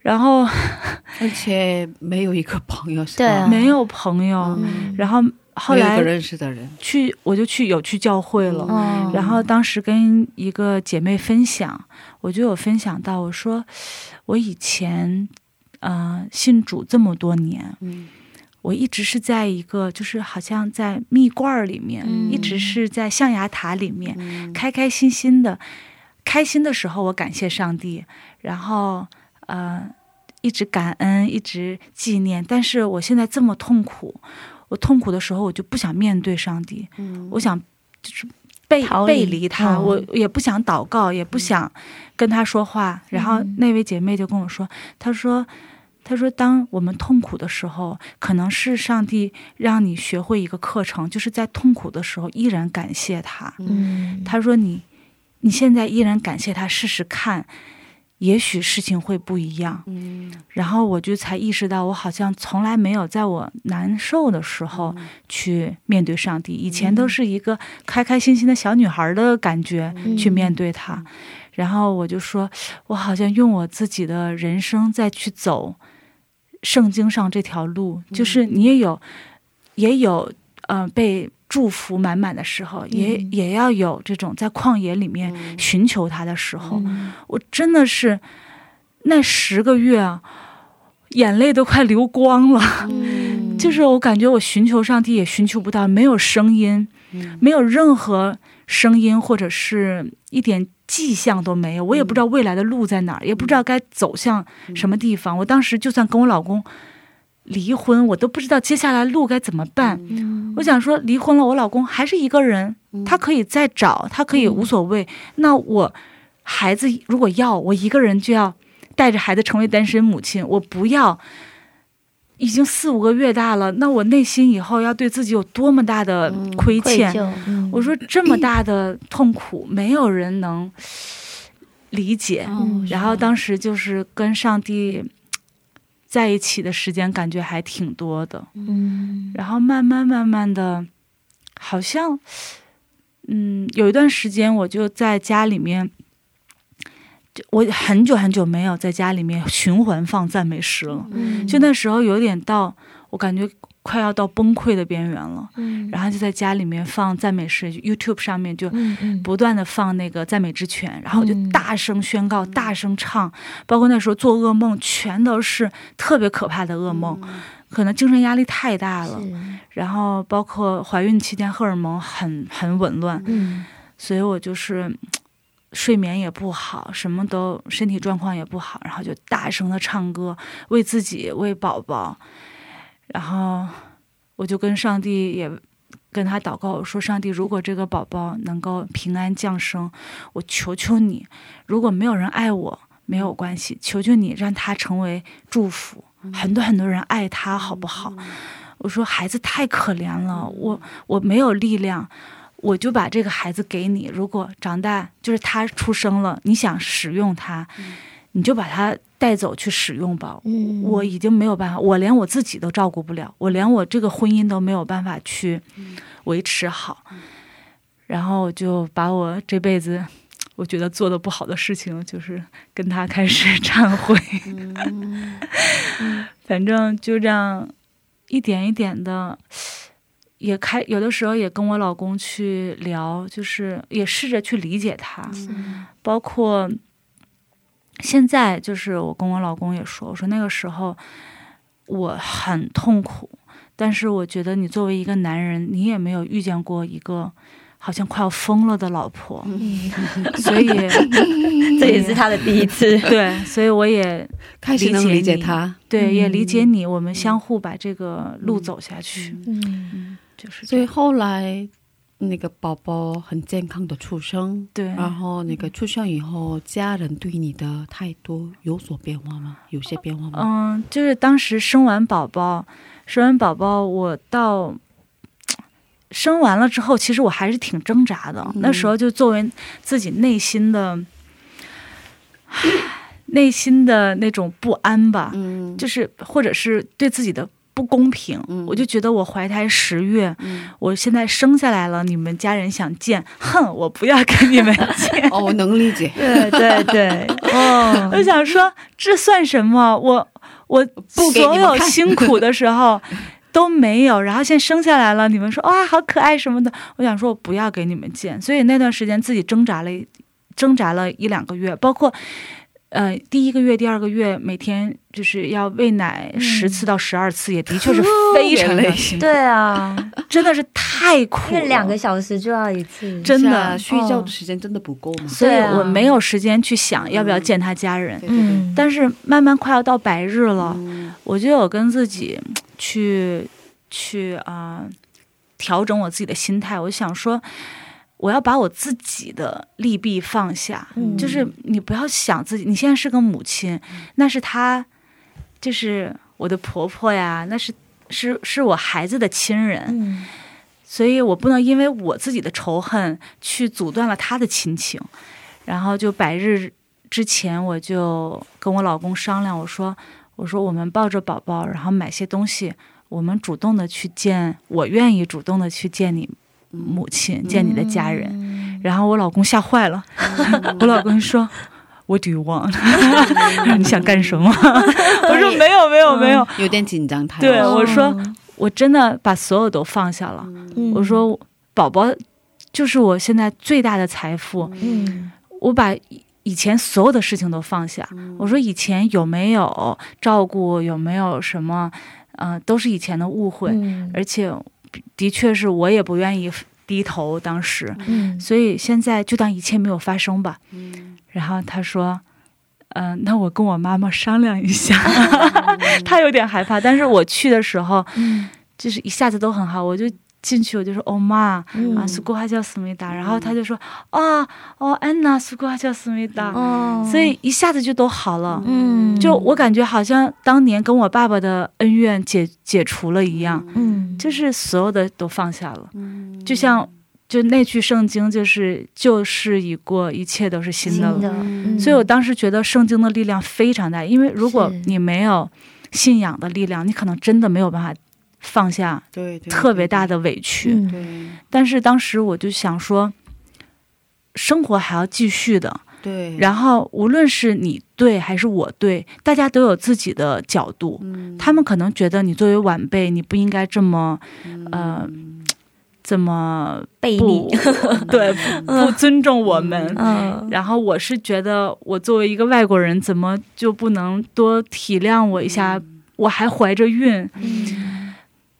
然后而且没有一个朋友是吧？对啊。没有朋友，嗯。然后后来有一个认识的人，去我就去有去教会了。嗯。然后当时跟一个姐妹分享，我就有分享到，我说我以前呃信主这么多年，嗯。我一直是在一个就是好像在蜜罐儿里面，嗯。一直是在象牙塔里面，嗯。开开心心的。开心的时候，我感谢上帝，然后呃，一直感恩，一直纪念。但是我现在这么痛苦，我痛苦的时候，我就不想面对上帝，我想就是背离背离他，嗯我也不想祷告，也不想跟他说话。然后那位姐妹就跟我说，她说。她说：“当我们痛苦的时候，可能是上帝让你学会一个课程，就是在痛苦的时候依然感谢他。嗯，他说你你现在依然感谢他，试试看，也许事情会不一样。嗯。然后我就才意识到，我好像从来没有在我难受的时候去面对上帝，以前都是一个开开心心的小女孩的感觉去面对他。然后我就说，我好像用我自己的人生再去走圣经上这条路，就是你也有也有呃被祝福满满的时候，也也要有这种在旷野里面寻求他的时候。我真的是那十个月啊，眼泪都快流光了。嗯就是我感觉我寻求上帝也寻求不到，没有声音，嗯没有任何声音或者是一点迹象都没有。我也不知道未来的路在哪儿，也不知道该走向什么地方。我当时就算跟我老公离婚，我都不知道接下来路该怎么办。我想说，离婚了，我老公还是一个人，他可以再找，他可以无所谓。那我孩子如果要，我一个人就要带着孩子成为单身母亲，我不要。已经四五个月大了，那我内心以后要对自己有多么大的亏欠？我说这么大的痛苦，没有人能理解。哦然后当时就是跟上帝在一起的时间，感觉还挺多的。嗯然后慢慢慢慢的，好像，嗯，有一段时间我就在家里面，就我很久很久没有在家里面循环放赞美诗了。嗯就那时候有点到，我感觉快要到崩溃的边缘了。嗯。然后就在家里面放赞美诗，YouTube 上面就不断的放那个赞美之泉，然后我就嗯。大声宣告、大声唱，包括那时候做噩梦，全都是特别可怕的噩梦，可能精神压力太大了。然后包括怀孕期间荷尔蒙很很紊乱，嗯。所以我就是嗯 睡眠也不好，什么都身体状况也不好，然后就大声的唱歌，为自己为宝宝，然后我就跟上帝也跟他祷告，我说上帝，如果这个宝宝能够平安降生，我求求你，如果没有人爱我。没有关系，求求你让他成为祝福，很多很多人爱他，好不好？我说孩子太可怜了，我我没有力量，我就把这个孩子给你。如果长大就是他出生了，你想使用他，你就把他带走去使用吧。嗯。我已经没有办法，我连我自己都照顾不了，我连我这个婚姻都没有办法去维持好。然后我就把我这辈子我觉得做的不好的事情，就是跟他开始 忏悔。反正就这样一点一点的，也开有的时候也跟我老公去聊，就是也试着去理解他，包括现在就是我跟我老公也说，我说那个时候我很痛苦，但是我觉得你作为一个男人，你也没有遇见过一个好像快要疯了的老婆，所以 这也是他的第一次。对，所以我也 开始能理解他，对，也嗯理解你，我们相互把这个路走下去，嗯。就是这所以后来那个宝宝很健康的出生，对，然后那个出生以后，家人对你的态度有所变化吗？有些变化吗？嗯，就是当时生完宝宝，生完宝宝，我到生完了之后，其实我还是挺挣扎的。那时候就作为自己内心的 内心的那种不安吧，嗯，就是或者是对自己的不公平，嗯。我就觉得我怀胎十月，嗯。我现在生下来了，你们家人想见，哼，我不要跟你们见。哦，我能理解，对对对，哦，我想说，这算什么？我我不所有辛苦的时候 都没有，然后现在生下来了，你们说哇好可爱什么的，我想说我不要给你们见，所以那段时间自己挣扎了挣扎了一两个月，包括呃，第一个月、第二个月每天就是要喂奶十次到十二次，也的确是非常的辛苦，对啊，真的是太苦了，两个小时就要一次，真的，睡觉的时间真的不够嘛？所以我没有时间去想要不要见他家人。但是慢慢快要到白日了，嗯。我就有跟自己去去啊、调整我自己的心态。我想说，我要把我自己的利弊放下，嗯。就是你不要想自己，你现在是个母亲，那是她，就是我的婆婆呀，那是是是我孩子的亲人，嗯。所以我不能因为我自己的仇恨去阻断了她的亲情。然后就百日之前，我就跟我老公商量，我说我说我们抱着宝宝，然后买些东西，我们主动的去见，我愿意主动的去见你母亲，见你的家人。嗯然后我老公吓坏了，我老公说。What do you want？你想干什么？我说没有没有没有。有点紧张，他对要我说我真的把所有都放下了。嗯我说宝宝就是我现在最大的财富，嗯我把以前所有的事情都放下。我说以前有没有照顾，有没有什么，呃，都是以前的误会，嗯而且的确是我也不愿意低头，当时，嗯所以现在就当一切没有发生吧。嗯然后他说。嗯、那我跟我妈妈商量一下，他有点害怕，但是我去的时候，嗯就是一下子都很好，我就进去，我就说哦妈，嗯。啊，苏古哈叫思密达，然后他就说啊哦安娜苏古哈叫思密达，哦所以一下子就都好了。嗯。就我感觉好像当年跟我爸爸的恩怨解解除了一样，嗯。就是所有的都放下了，嗯。就像就那句圣经就是旧事已过，一切都是新的了。新的。嗯。所以我当时觉得圣经的力量非常大，因为如果你没有信仰的力量，你可能真的没有办法放下特别大的委屈。但是当时我就想说，生活还要继续的。对，然后无论是你对还是我对，大家都有自己的角度。嗯他们可能觉得你作为晚辈，你不应该这么呃这么不背你 对不 不尊重我们。嗯然后我是觉得，我作为一个外国人，怎么就不能多体谅我一下？我还怀着孕，嗯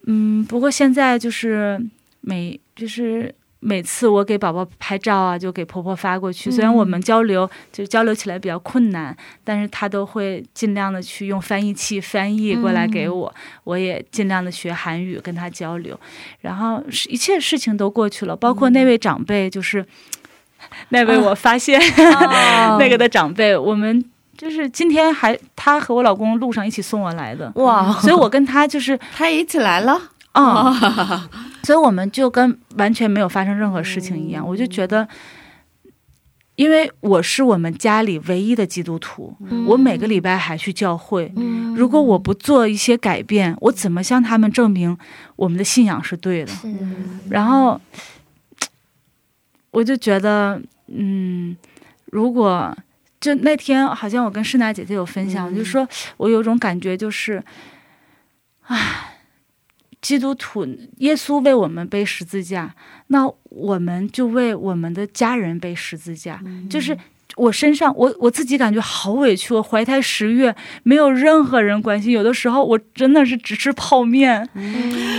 嗯，不过现在就是每就是每次我给宝宝拍照啊，就给婆婆发过去。虽然我们交流就交流起来比较困难，但是她都会尽量的去用翻译器翻译过来给我，我也尽量的学韩语跟她交流。然后是一切事情都过去了，包括那位长辈，就是、那位我发现、哦 那个的长辈，我们。就是今天还他和我老公路上一起送我来的，哇，所以我跟他就是 他也一起来了，啊、所以我们就跟完全没有发生任何事情一样。我就觉得，因为我是我们家里唯一的基督徒，我每个礼拜还去教会。嗯如果我不做一些改变，我怎么向他们证明我们的信仰是对的？是然后，我就觉得，嗯，如果就那天好像我跟诗娜姐姐有分享，就说我有种感觉，就是，唉，基督徒耶稣为我们背十字架，那我们就为我们的家人背十字架，就是。我身上，我我自己感觉好委屈。我怀胎十月，没有任何人关心。有的时候，我真的是只吃泡面，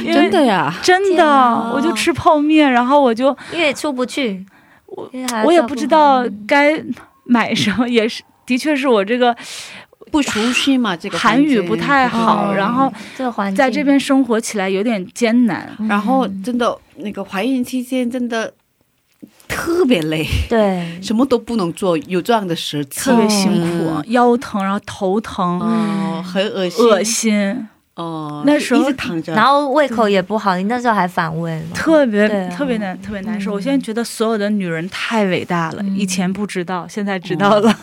真的呀，真的，我就吃泡面，然后我就因为出不去，我我也不知道该买什么，也是的确是我这个不熟悉嘛，这个韩语不太好，嗯。然后这个环在这边生活起来有点艰难。然后真的那个怀孕期间真的特别累，对，什么都不能做，有这样的时期，特别辛苦，嗯。腰疼，然后头疼，哦，很恶心，恶心，哦，那时候一直躺着，然后胃口也不好，你那时候还反胃嘛，特别、啊特别难，特别难受。嗯我现在觉得所有的女人太伟大了，嗯。以前不知道，现在知道了。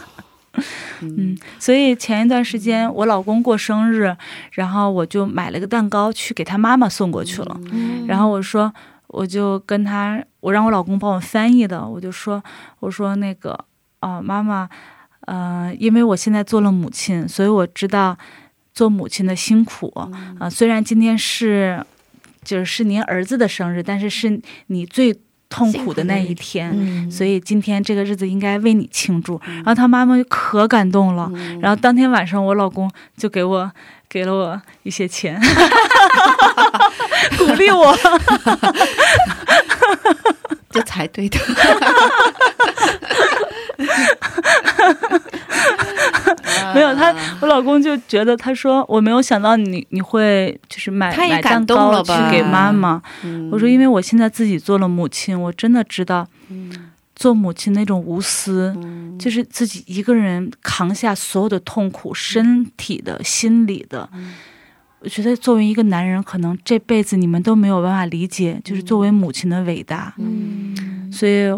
嗯，所以前一段时间我老公过生日，然后我就买了个蛋糕去给他妈妈送过去了。嗯。然后我说，我就跟他，我让我老公帮我翻译的，我就说，我说那个，啊、妈妈，呃，因为我现在做了母亲，所以我知道做母亲的辛苦啊、虽然今天是就是是您儿子的生日，但是是你最痛苦的那一天。嗯，所以今天这个日子应该为你庆祝。然后他妈妈就可感动了，然后当天晚上我老公就给我给了我一些钱，鼓励我。这才对的。没有他，我老公就觉得他说我没有想到你你会就是买买蛋糕去给妈妈。嗯。我说因为我现在自己做了母亲，我真的知道嗯。做母亲那种无私，就是自己一个人扛下所有的痛苦，身体的、心理的。我觉得作为一个男人，可能这辈子你们都没有办法理解，就是作为母亲的伟大。嗯。所以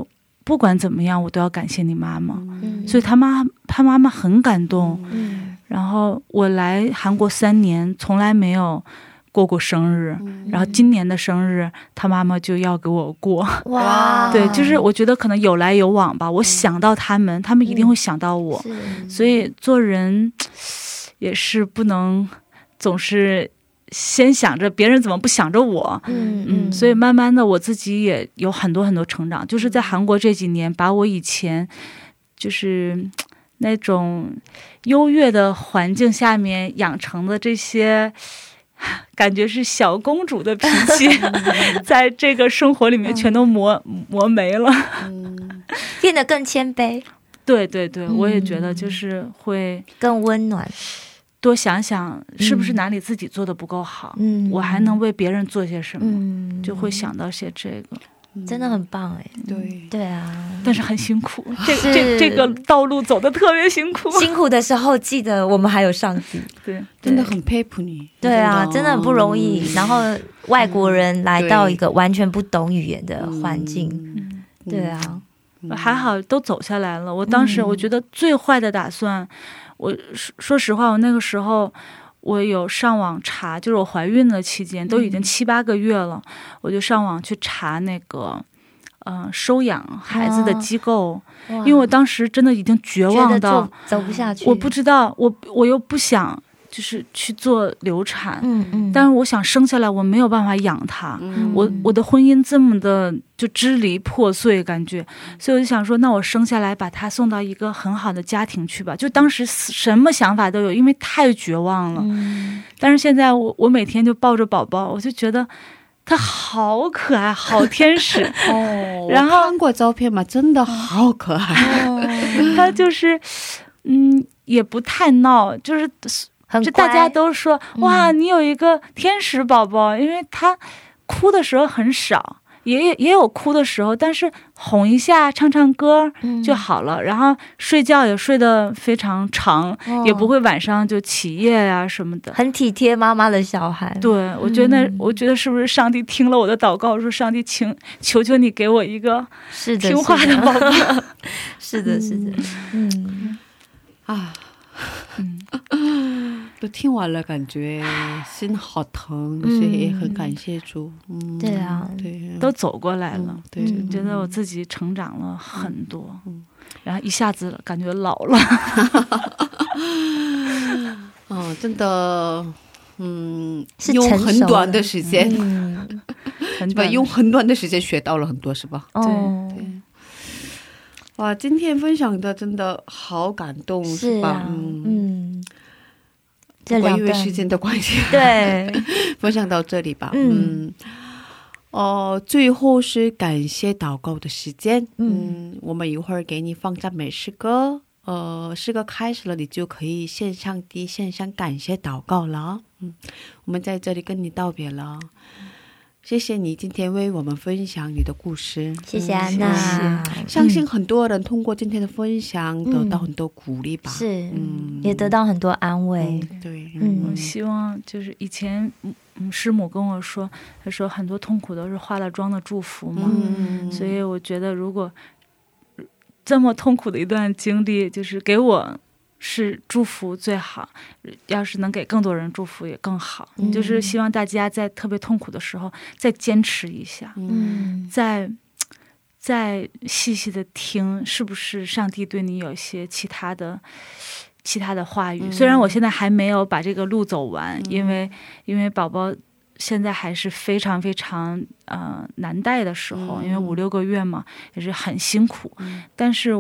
不管怎么样，我都要感谢你妈妈。嗯所以他妈他妈妈很感动。嗯然后我来韩国三年，从来没有过过生日。然后今年的生日，他妈妈就要给我过。哇，对，就是我觉得可能有来有往吧。我想到他们，他们一定会想到我。是所以做人 也是不能总是先想着别人怎么不想着我。嗯嗯，所以慢慢的我自己也有很多很多成长，就是在韩国这几年，把我以前就是嗯那种优越的环境下面养成的这些。感觉是小公主的脾气，在这个生活里面全都磨磨没了。变得更谦卑、对对对，我也觉嗯得就是会更温暖。多想想是不是嗯哪里自己做的不够好，嗯，我还能为别人做些什么，嗯，就会想到些这个。真的很棒哎。对，对啊，但是很辛苦，这这这个道路走的特别辛苦。辛苦的时候记得我们还有上帝。对，真的很佩服你。对啊，真的很不容嗯易。然后外国人来到一个完全不懂语言的环境，嗯对，啊，还好都走下来了。我当时嗯我觉得最坏的打算，我说说实话，我那个时候。我有上网查，就是我怀孕的期间，都已嗯经七八个月了，我就上网去查那个，嗯、收养孩子的哦机构，因为我当时真的已经绝望到，走不下去。我不知道，我我又不想就是去做流产，嗯嗯，但是我想生下来，我没有办法养他，嗯我我的婚姻这么的就支离破碎，感觉，所以我就想说，那我生下来把他送到一个很好的家庭去吧。就当时什么想法都有，因为太绝望了。嗯但是现在我我每天就抱着宝宝，我就觉得他好可爱，好天使。哦，然后看过照片嘛，真的好可爱。哦他就是，嗯，也不太闹，就是很就大家都说嗯。哇，你有一个天使宝宝，因为他哭的时候很少，也也也有哭的时候，但是哄一下、唱唱歌嗯。就好了。然后睡觉也睡得非常长，哦。也不会晚上就起夜呀、什么的。很体贴妈妈的小孩。对，我觉得，嗯。我觉得是不是上帝听了我的祷告，说上帝，请求求你给我一个听话是的。宝宝。是的，是的，嗯，啊，嗯，都听完了，感觉心好疼，嗯所以也很感谢主。嗯，对啊。对，都走过来了嗯，对，嗯觉得我自己成长了很多，嗯然后一下子感觉老了。嗯，真的，嗯，是用很短的时间？很短 用很短的时间学到了很多，是吧？哦，哇，今天分享的真的好感动，吧？是吧，嗯，嗯，这不过因为时间的关系，对，分享到这里吧。嗯嗯，哦、最后是感谢祷告的时间。嗯嗯，我们一会儿给你放赞美诗歌。呃，诗歌开始了，你就可以献上帝，献上感谢祷告了。嗯，我们在这里跟你道别了。谢谢你今天为我们分享你的故事，谢谢安嗯娜，相信很多人通过今天的分享嗯得到很多鼓励吧。是，嗯。也得到很多安慰，嗯，对，嗯。我希望就是以前嗯嗯师母跟我说，她说很多痛苦都是化了妆的祝福嘛，嗯，所以我觉得如果这么痛苦的一段经历，就是给我是祝福最好，要是能给更多人祝福也更好。嗯就是希望大家在特别痛苦的时候再坚持一下，嗯。再再细细的听，是不是上帝对你有一些其他的。其他的话语，嗯。虽然我现在还没有把这个路走完，嗯因为因为宝宝现在还是非常非常呃难带的时候，嗯。因为五六个月嘛，也是很辛苦，嗯。但是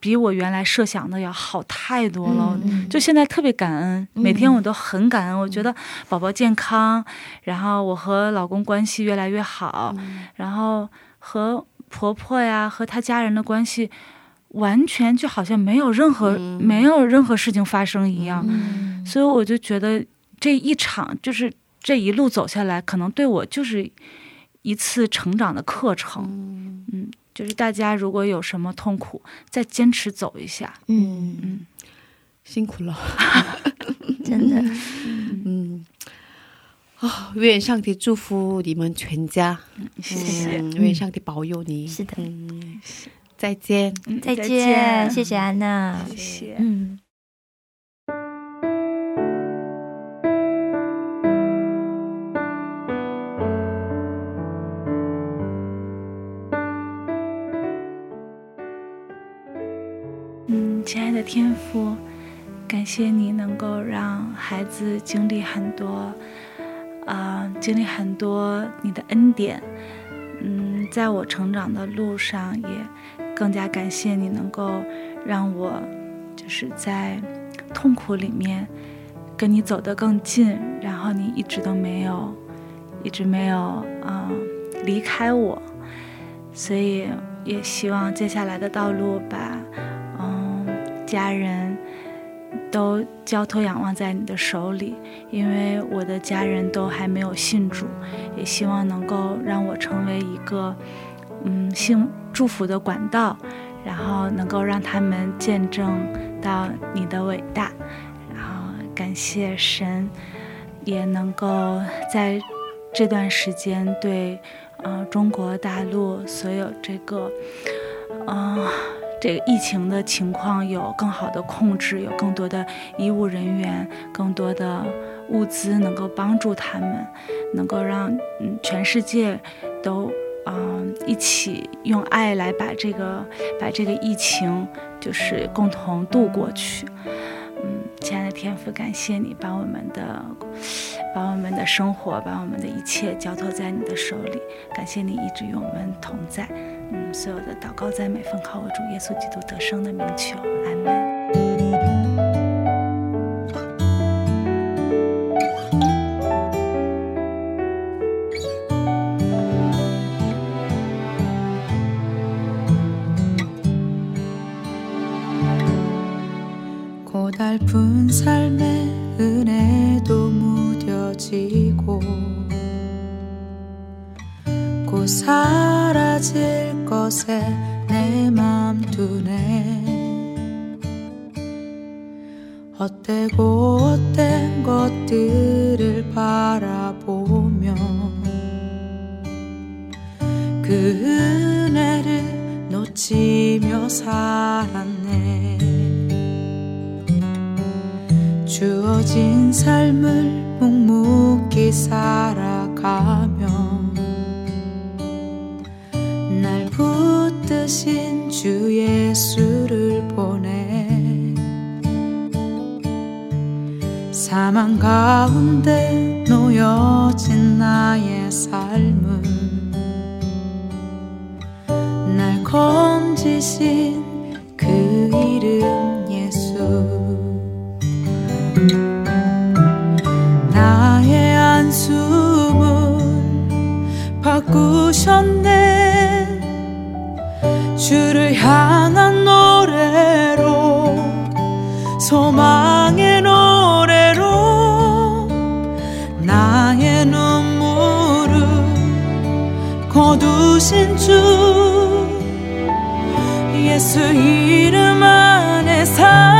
比我原来设想的要好太多了。嗯就现在特别感恩，嗯每天我都很感恩。我觉得宝宝健康，然后我和老公关系越来越好，然后和婆婆呀和她家人的关系。完全就好像没有任何、嗯没有任何事情发生一样，嗯所以我就觉得这一场就是这一路走下来，可能对我就是一次成长的课程。嗯嗯，就是大家如果有什么痛苦，再坚持走一下。嗯，嗯，辛苦了。真的，嗯，啊、愿上帝祝福你们全家。谢谢。嗯愿上帝保佑你。是的嗯，再见。嗯再见，谢谢安娜。谢谢。嗯。亲爱的天父，感谢你能够让孩子经历很多，啊、经历很多你的恩典。嗯，在我成长的路上，也更加感谢你能够让我，就是在痛苦里面跟你走得更近，然后你一直都没有，一直没有，嗯、离开我。所以也希望接下来的道路把，家人都交托仰望在你的手里，因为我的家人都还没有信主，也希望能够让我成为一个，嗯，幸祝福的管道，然后能够让他们见证到你的伟大，然后感谢神，也能够在这段时间对。呃，中国大陆所有这个，嗯、这个疫情的情况有更好的控制，有更多的医务人员，更多的物资能够帮助他们，能够让嗯全世界都嗯、一起用爱来把这个把这个疫情就是共同度过去。亲爱的天父，感谢你把我们的把我们的生活，把我们的一切交托在你的手里。感谢你一直与我们同在。嗯，所有的祷告赞美奉靠我主耶稣基督得胜的名求，阿门。 삶의 은혜도 무뎌지고 곧 사라질 것에 내 맘 두네. 헛되고 헛된 것들을 바라보며 그 은혜를 놓치며 살았네 주어진 삶을 묵묵히 살아가며 날 붙드신 주 예수를 보내 사망 가운데 놓여진 나의 삶을 날 건지신 그 이름 바꾸셨네. 주를 향한 노래로 소망의 노래로 나의 눈물을 거두신 주 예수 이름 안에 살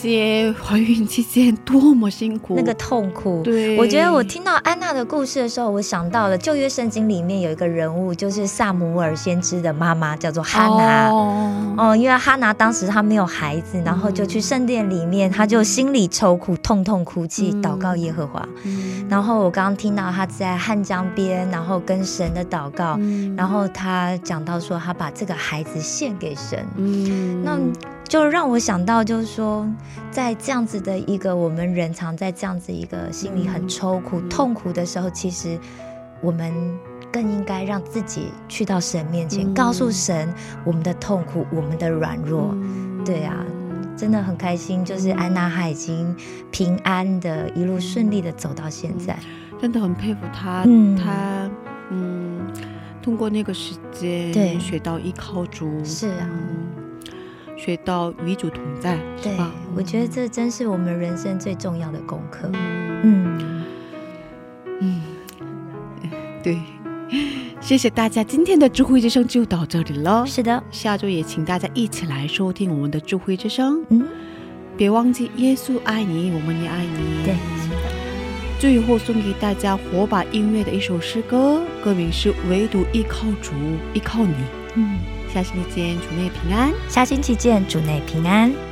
些怀孕期间多么辛苦，那个痛苦。对，我觉得我听到安娜的故事的时候，我想到了旧约圣经里面有一个人物，就是萨姆尔先知的妈妈，叫做哈拿。哦，哦，因为哈拿当时她没有孩子，然后就去圣殿里面，她就心里愁苦，痛痛哭泣，嗯祷告耶和华。嗯然后我刚刚听到她在汉江边，然后跟神的祷告，嗯然后她讲到说，她把这个孩子献给神。嗯那就让我想到，就是说，在这样子的一个我们人常在这样子一个心里很抽苦、嗯。痛苦的时候，其实我们更应该让自己去到神面前，嗯。告诉神我们的痛苦、我们的软弱。嗯。对啊，真的很开心，就是安娜她已经平安的一路顺利的走到现在。真的很佩服他，嗯。他嗯，通过那个时间对。学到依靠主，是啊。嗯学到与主同在，对吧？，我觉得这真是我们人生最重要的功课。嗯嗯，嗯，对，谢谢大家，今天的智慧之声就到这里了。是的，下周也请大家一起来收听我们的智慧之声。嗯，别忘记耶稣爱你，我们也爱你。对，是的。最后送给大家火把音乐的一首诗歌，歌名是《唯独依靠主，依靠你》。嗯，下星期见，主内平安。下星期见，主内平安。